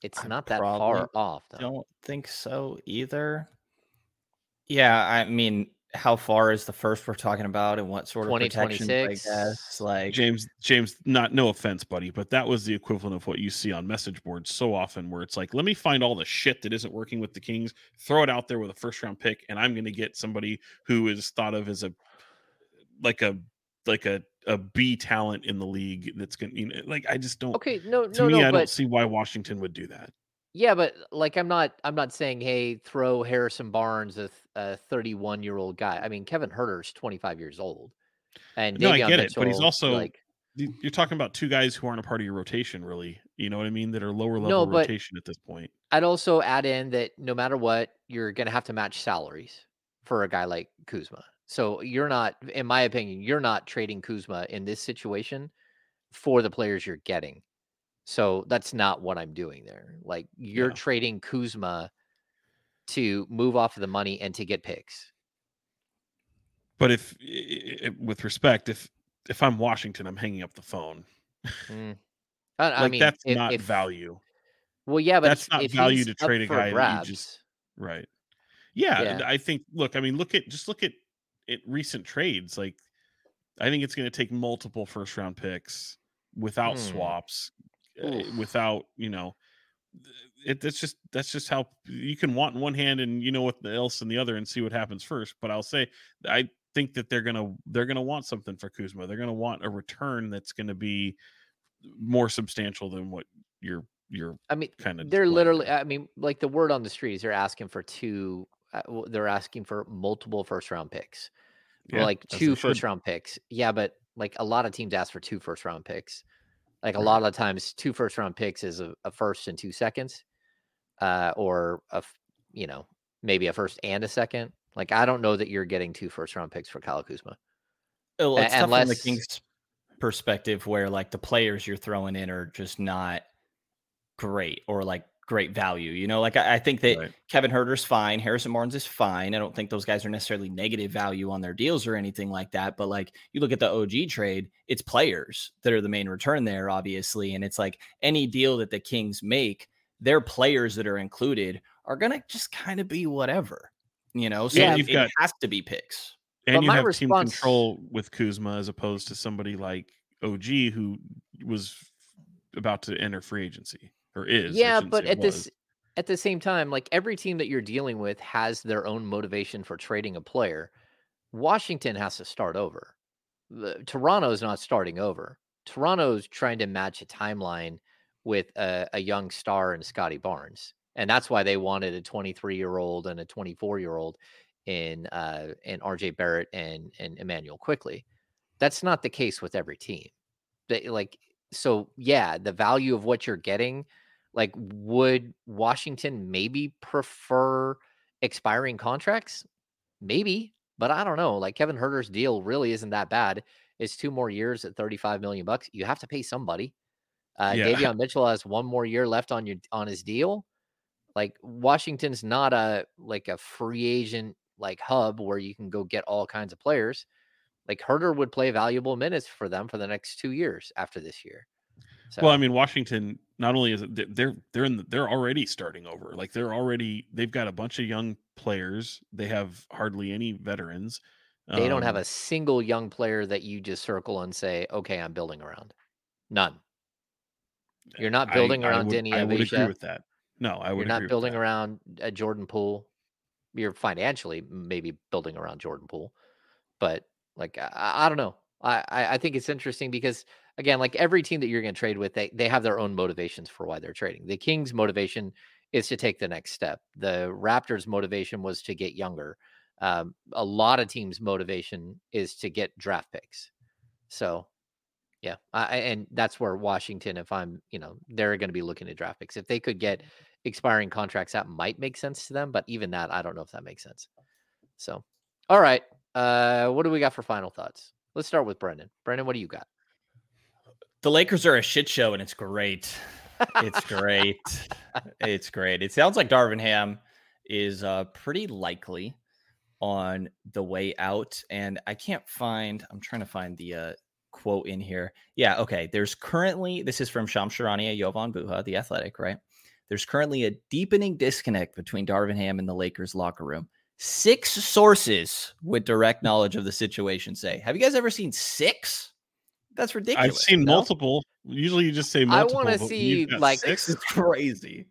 It's I not that far off, though. Don't think so either. Yeah, I mean, how far is the first we're talking about, and what sort of protections? I 2026. guess like James, James, not no offense, buddy, but that was the equivalent of what you see on message boards so often, where it's like, let me find all the shit that isn't working with the Kings, throw it out there with a first round pick, and I'm going to get somebody who is thought of as a like a like a a B talent in the league. That's going, to you know, like I just don't. Okay, no, to no, me, no, I but don't see why Washington would do that. Yeah, but like I'm not, I'm not saying, hey, throw Harrison Barnes, a, th- a 31 year old guy. I mean, Kevin Huerter's 25 years old, and No, I Davion get it, but he's also like, You- You're talking about two guys who aren't a part of your rotation, really. You know what I mean? That are lower level No, rotation at this point. I'd also add in that no matter what, you're going to have to match salaries for a guy like Kuzma. So you're not, in my opinion, you're not trading Kuzma in this situation for the players you're getting. So that's not what I'm doing there. Like you're Yeah. trading Kuzma to move off of the money and to get picks. But if, i- i- with respect, if if I'm Washington, I'm hanging up the phone. Mm. I, I like mean, that's if- not if- value, Well, yeah, but that's if- not value to trade a guy grabs, just right. Yeah, Yeah. I think. Look, I mean, look at just look at it. Recent trades, like I think it's going to take multiple first round picks without Hmm. swaps, uh, Oof. without you know. It, that's just that's just how you can want in one hand and you know what else in the other and see what happens first. But I'll say I think that they're gonna they're gonna want something for Kuzma. They're gonna want a return that's gonna be more substantial than what you're you're I mean, kind of they're literally. I mean, like the word on the street is they're asking for two. Uh, they're asking for multiple first round picks, Yeah, like two first should. round picks. Yeah, but like a lot of teams ask for two first round picks. Like a Right. lot of times, two first round picks is a, a first and two seconds, uh, or a you know maybe a first and a second. Like I don't know that you're getting two first round picks for Kyle Kuzma. Well, A- it's tough from the Kings' perspective, where like the players you're throwing in are just not great or like great value. You know, like I, I think that Right. Kevin Huerter's fine, Harrison Barnes is fine. I don't think those guys are necessarily negative value on their deals or anything like that. But like you look at the OG trade, it's players that are the main return there, obviously, and it's like any deal that the Kings make, their players that are included are gonna just kind of be whatever. You know, so Yeah, it, you've it got- has to be picks. and But you my have response- team control with Kuzma as opposed to somebody like OG who was about to enter free agency or is. Yeah but at was. this at the same time like every team that you're dealing with has their own motivation for trading a player washington has to start over the, toronto's not starting over toronto's trying to match a timeline with a, a young star in scottie barnes and that's why they wanted a 23 year old and a 24 year old in uh in rj barrett and and immanuel quickley that's not the case with every team they like so yeah the value of what you're getting like would washington maybe prefer expiring contracts? Maybe but i don't know like kevin huerter's deal really isn't that bad. It's two more years at 35 million bucks you have to pay somebody. Uh Yeah. Davion (laughs) mitchell has one more year left on your on his deal. Like washington's not a like a free agent like hub where you can go get all kinds of players. Like Huerter would play valuable minutes for them for the next two years after this year. So Well, I mean, Washington not only is it they're- they're in the, they're already starting over. Like they're already they've got a bunch of young players. They have hardly any veterans. They don't have Um, a single young player that you just circle and say, "Okay, I'm building around." None. You're not building I around would- Denny I would agree with that. No, I would. You're not building around uh, Jordan Poole. You're financially maybe building around Jordan Poole, but like I, I I don't know. I, I I think it's interesting because again, like every team that you're going to trade with, they they have their own motivations for why they're trading. The Kings' motivation is to take the next step. The Raptors' motivation was to get younger. Um, a lot of teams' motivation is to get draft picks. So, yeah, I, and that's where Washington, if I'm, you know, they're going to be looking at draft picks. If they could get expiring contracts, that might make sense to them. But even that, I don't know if that makes sense. So, all right, uh, what do we got for final thoughts? Let's start with Brenden. Brenden, what do you got? The Lakers are a shit show, and it's great. It's (laughs) great. it's great. It sounds like Darvin Ham is uh, pretty likely on the way out, and I can't find. I'm trying to find the uh, quote in here. Yeah, okay. There's currently this is from Shams Charania, Jovan Buha, the Athletic, right? There's currently a deepening disconnect between Darvin Ham and the Lakers locker room. Six sources with direct knowledge of the situation say. Have you guys ever seen six? That's ridiculous. I've seen no? multiple. Usually, you just say I wanna see, like- six. Is crazy.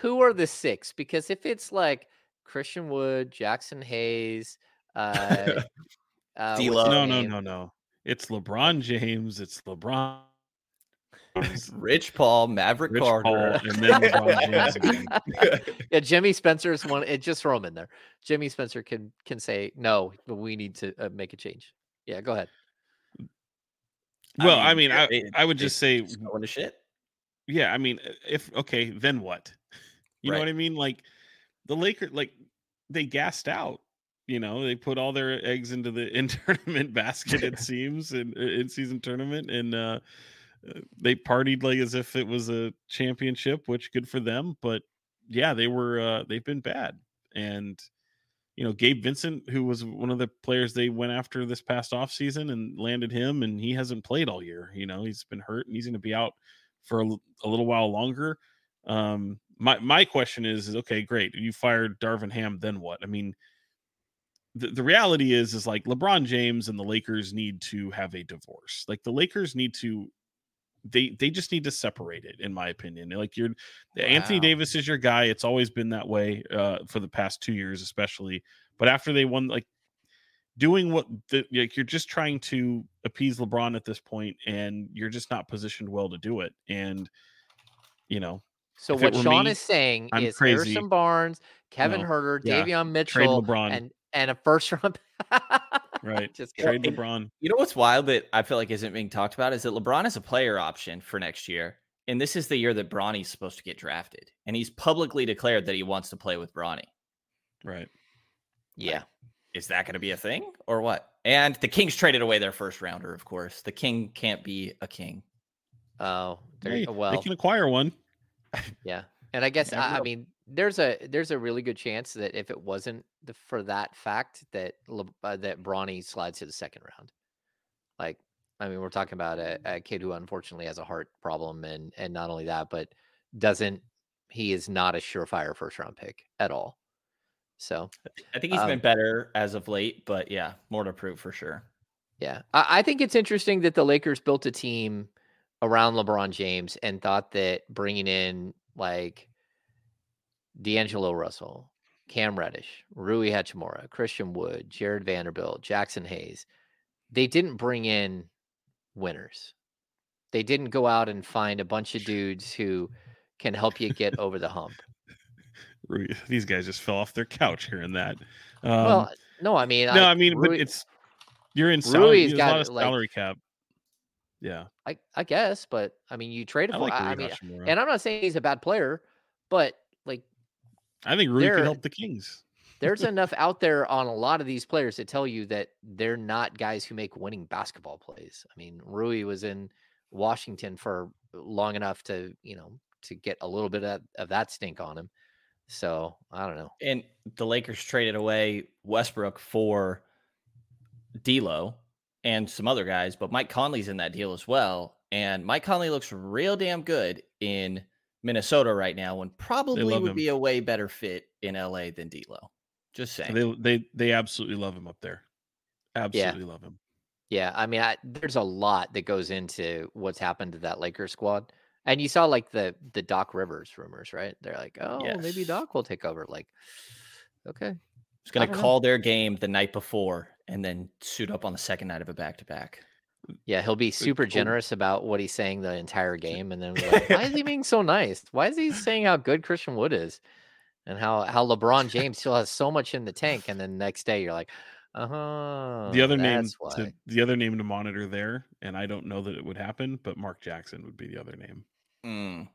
Who are the six? Because if it's like Christian Wood, Jaxson Hayes, uh, (laughs) uh, D-Lo. what's his No, no, no, no. It's LeBron James. It's LeBron. Rich Paul, Maverick Rich Carter, Paul, and then (laughs) LeBron James (laughs) yeah, Jimmy Spencer is one. It just throw him in there. Jimmy Spencer can can say no. We need to uh, make a change. Yeah, go ahead. Well, I mean, I, it- I would just say, going to shit. yeah. I mean, if okay, then what? (laughs) You know what I mean? Like the Lakers, like they gassed out. You know, they put all their eggs into the (laughs) in tournament basket. It (laughs) seems in in season tournament, and uh, uh, they partied like as if it was a championship, which good for them. But yeah, they were uh, they've been bad, and you know, Gabe Vincent, who was one of the players they went after this past offseason and landed him, and he hasn't played all year. You know, he's been hurt and he's going to be out for a, a, little while longer. Um, my my question is, is okay, great. You fired Darvin Ham, then what? I mean, the, the reality is, is like LeBron James and the Lakers need to have a divorce. Like the Lakers need to they they just need to separate it in my opinion like you're wow. anthony davis is your guy it's always been that way uh for the past two years especially but after they won like doing what the, like you're just trying to appease lebron at this point and you're just not positioned well to do it and you know so what sean me, is saying I'm is crazy. harrison barnes kevin no. huerter yeah. davion mitchell and and a first (laughs) round right. Just trade LeBron. You know what's wild that I feel like isn't being talked about is that LeBron is a player option for next year. And this is the year that Bronny's supposed to get drafted. And he's publicly declared that he wants to play with Bronny. Right. Yeah. Is that going to be a thing or what? And the Kings traded away their first rounder, of course. The King can't be a king. Oh, oh hey, well, they can acquire one. (laughs) Yeah. And I guess, I, I mean, there's a there's a really good chance that if it wasn't the, for that fact that uh, that Bronny slides to the second round. Like, I mean, we're talking about a, a, kid who unfortunately has a heart problem, and and not only that, but doesn't he is not a surefire first round pick at all. So I think he's um, been better as of late, but yeah, more to prove for sure. Yeah, I, I think it's interesting that the Lakers built a team around LeBron James and thought that bringing in like D'Angelo Russell, Cam Reddish, Rui Hachimura, Christian Wood, Jarred Vanderbilt, Jaxson Hayes. They didn't bring in winners. They didn't go out and find a bunch of dudes who can help you get over the hump. (laughs) These guys just fell off their couch here and that. Um, well, no, I mean, no, I, I mean, Rui, but it's you're in salary, got, a lot of salary like, cap. Yeah, I I guess, but I mean, you trade him. I, like I mean, and I'm not saying he's a bad player, but like I think Rui there, can help the Kings. there's (laughs) enough out there on a lot of these players to tell you that they're not guys who make winning basketball plays. I mean, Rui was in Washington for long enough to, you know, to get a little bit of, of that stink on him. So I don't know. And the Lakers traded away Westbrook for D'Lo and some other guys, but Mike Conley's in that deal as well. And Mike Conley looks real damn good in Minnesota right now when probably would him. be a way better fit in LA than D'Lo. Just saying. They they they absolutely love him up there. Absolutely yeah. love him. Yeah, I mean, I, there's a lot that goes into what's happened to that Lakers squad, and you saw like the the Doc Rivers rumors, right? They're like, oh, yes. maybe Doc will take over. Like, okay, he's gonna call know. their game the night before and then suit up on the second night of a back to back. Yeah, he'll be super generous about what he's saying the entire game, and then like, why is he (laughs) being so nice? Why is he saying how good Christian Wood is, and how how LeBron (laughs) James still has so much in the tank? And then next day you're like, uh huh. The other name, to, the other name to monitor there, and I don't know that it would happen, but Mark Jackson would be the other name. Mm.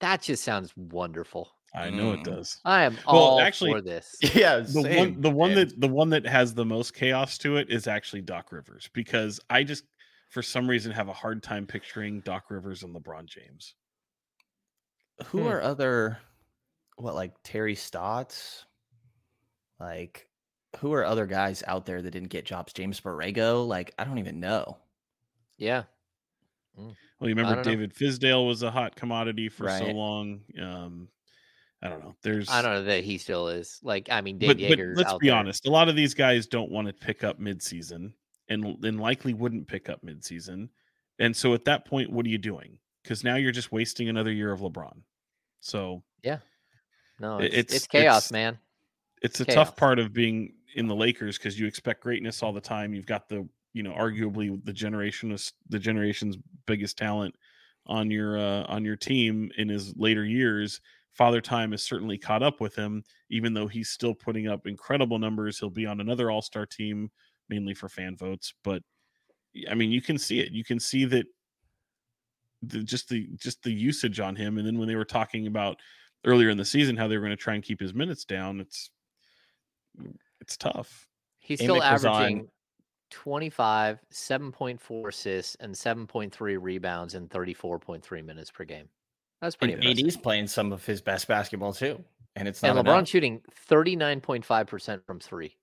That just sounds wonderful. I know mm. it does. I am well, all actually, for this. (laughs) Yeah, the same, one, the one that the one that has the most chaos to it is actually Doc Rivers because I just for some reason have a hard time picturing Doc Rivers and LeBron James. Who hmm. are other what like Terry Stotts? Like who are other guys out there that didn't get jobs? James Borrego? Like I don't even know. Yeah. Mm. Well, you remember David know. Fizdale was a hot commodity for right. so long. Um, I don't know. There's I don't know that he still is. Like I mean, Dave but, but let's be there. honest. A lot of these guys don't want to pick up midseason, and and likely wouldn't pick up midseason. And so at that point, what are you doing? Because now you're just wasting another year of LeBron. So yeah, no, it's it's, it's chaos, it's, man. It's, it's a chaos. tough part of being in the Lakers because you expect greatness all the time. You've got the you know arguably the generation of the generation's biggest talent on your uh, on your team in his later years Father Time has certainly caught up with him, even though he's still putting up incredible numbers. He'll be on another All Star team, mainly for fan votes. But I mean, you can see it. You can see that the, just the just the usage on him. And then when they were talking about earlier in the season how they were going to try and keep his minutes down, it's mm, it's tough. He's still averaging 25, 7.4 assists, and 7.3 rebounds in 34.3 minutes per game. That's pretty. And AD's playing some of his best basketball too. and it's not and LeBron enough. shooting thirty nine point five percent from three.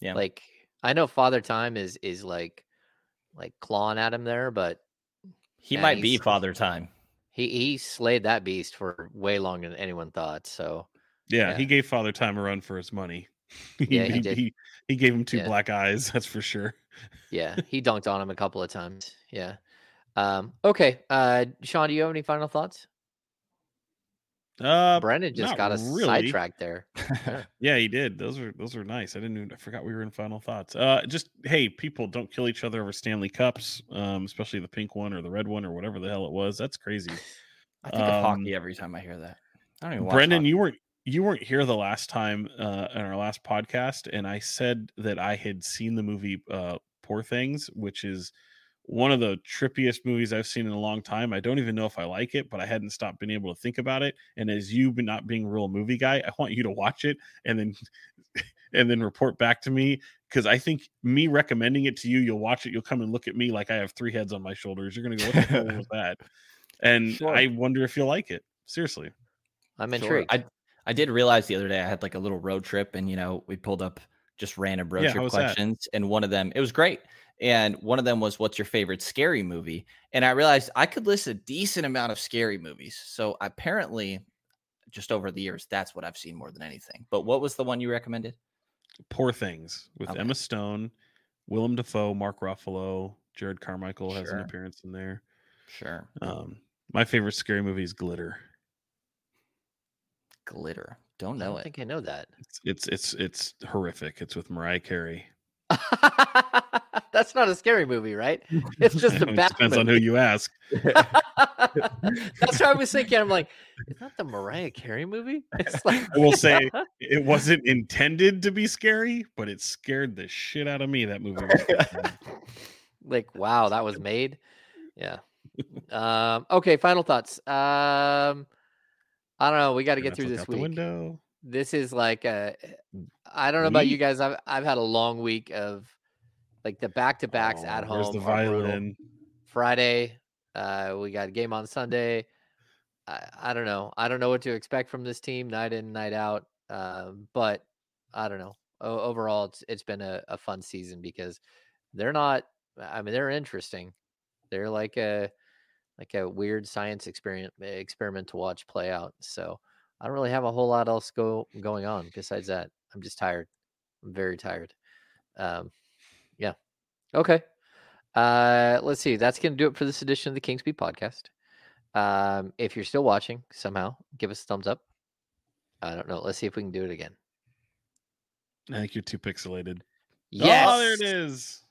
Yeah. Like I know Father Time is is like like clawing at him there, but he yeah, might be father time. he he slayed that beast for way longer than anyone thought. So Yeah, Yeah. he gave Father Time a run for his money. (laughs) Yeah, he did. He, he gave him two Yeah. black eyes. (laughs) That's for sure. yeah, (laughs) he dunked on him a couple of times. Yeah. Um, okay. Uh, Sean, do you have any final thoughts? Uh, Brenden just got us really. sidetracked there. Yeah, (laughs) he did. Those are those are nice. I didn't. Even, I forgot we were in final thoughts. Uh, just hey, people, don't kill each other over Stanley Cups, um, especially the pink one or the red one or whatever the hell it was. That's crazy. I think of Um, hockey every time I hear that. I don't even watch Brenden, hockey. you weren't you weren't here the last time uh, in our last podcast, and I said that I had seen the movie uh, Poor Things, which is one of the trippiest movies I've seen in a long time. I don't even know if I like it, but I hadn't stopped being able to think about it. And as you be- not being a real movie guy, I want you to watch it and then (laughs) and then report back to me because I think me recommending it to you, you'll watch it, you'll come and look at me like I have three heads on my shoulders. You're gonna go, what the hell was (laughs) that? And Sure. I wonder if you'll like it. Seriously. I'm Sure. intrigued. I I did realize the other day I had like a little road trip, and you know we pulled up just random road Yeah, trip was that? questions, and one of them it was great, and one of them was what's your favorite scary movie, and I realized I could list a decent amount of scary movies. So apparently, just over the years, that's what I've seen more than anything. But what was the one you recommended? Poor Things with Okay. Emma Stone, Willem Dafoe, Mark Ruffalo, Jerrod Carmichael has an appearance in there. Sure, Um, my favorite scary movie is Glitter. glitter. Don't I know don't it. think I know that. It's it's it's, it's horrific. It's with Mariah Carey. (laughs) That's not a scary movie, right? (laughs) It's just a It bad depends on who you ask. (laughs) That's what I was thinking. I'm like, is that the Mariah Carey movie? It's like, I will say (laughs) it wasn't intended to be scary, but it scared the shit out of me. That movie. like, wow, that was made. Yeah. Um, okay, final thoughts. Um, I don't know. We got to get through this week. window. This is like a, I don't know about you guys. I've I've had a long week of like the back to backs Oh, at home. There's the violin. Friday. Uh, we got a game on Sunday. I, I don't know. I don't know what to expect from this team night in, night out. Um, but I don't know. O- overall, it's it's been a, a fun season because they're not. I mean, they're interesting. They're like a like a weird science experiment experiment to watch play out. So I don't really have a whole lot else go going on besides that. I'm just tired. I'm very tired. Um. Okay. Uh, let's see. That's going to do it for this edition of the Kings Beat podcast. Um, if you're still watching somehow, give us a thumbs up. I don't know. Let's see if we can do it again. I think you're too pixelated. Yes. Oh, there it is.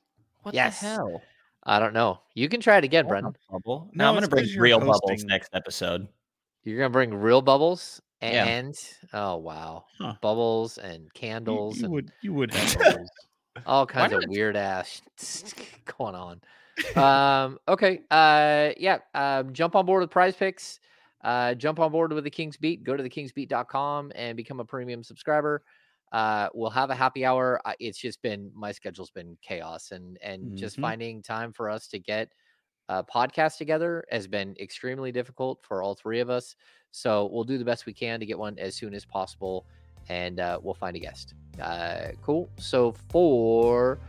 What Yes. the hell? I don't know. You can try it again, Brenden. Bubble. No, No, I'm gonna bring you're real bubbles next episode. You're gonna bring real bubbles Yeah. and oh wow, Huh. bubbles and You, candles you and would you would have (laughs) bubbles. All (laughs) kinds of weird ass (laughs) (laughs) going on. um, okay. Uh, yeah. Um, jump on board with Prize Picks. Uh, jump on board with the Kings Beat. Go to the thekingsbeat.com and become a premium subscriber. Uh, we'll have a happy hour. I, it's just been my schedule's been chaos, and and just Mhm. finding time for us to get a podcast together has been extremely difficult for all three of us. So we'll do the best we can to get one as soon as possible, and uh, we'll find a guest. Uh, cool. So for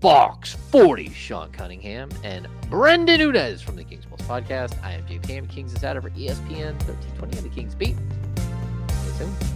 Fox 40, Sean Cunningham and Brenden Nunes from the Kings Pulse podcast. I am James Ham, Kings Insider for E ESPN 1320 and the Kings Beat. See you soon.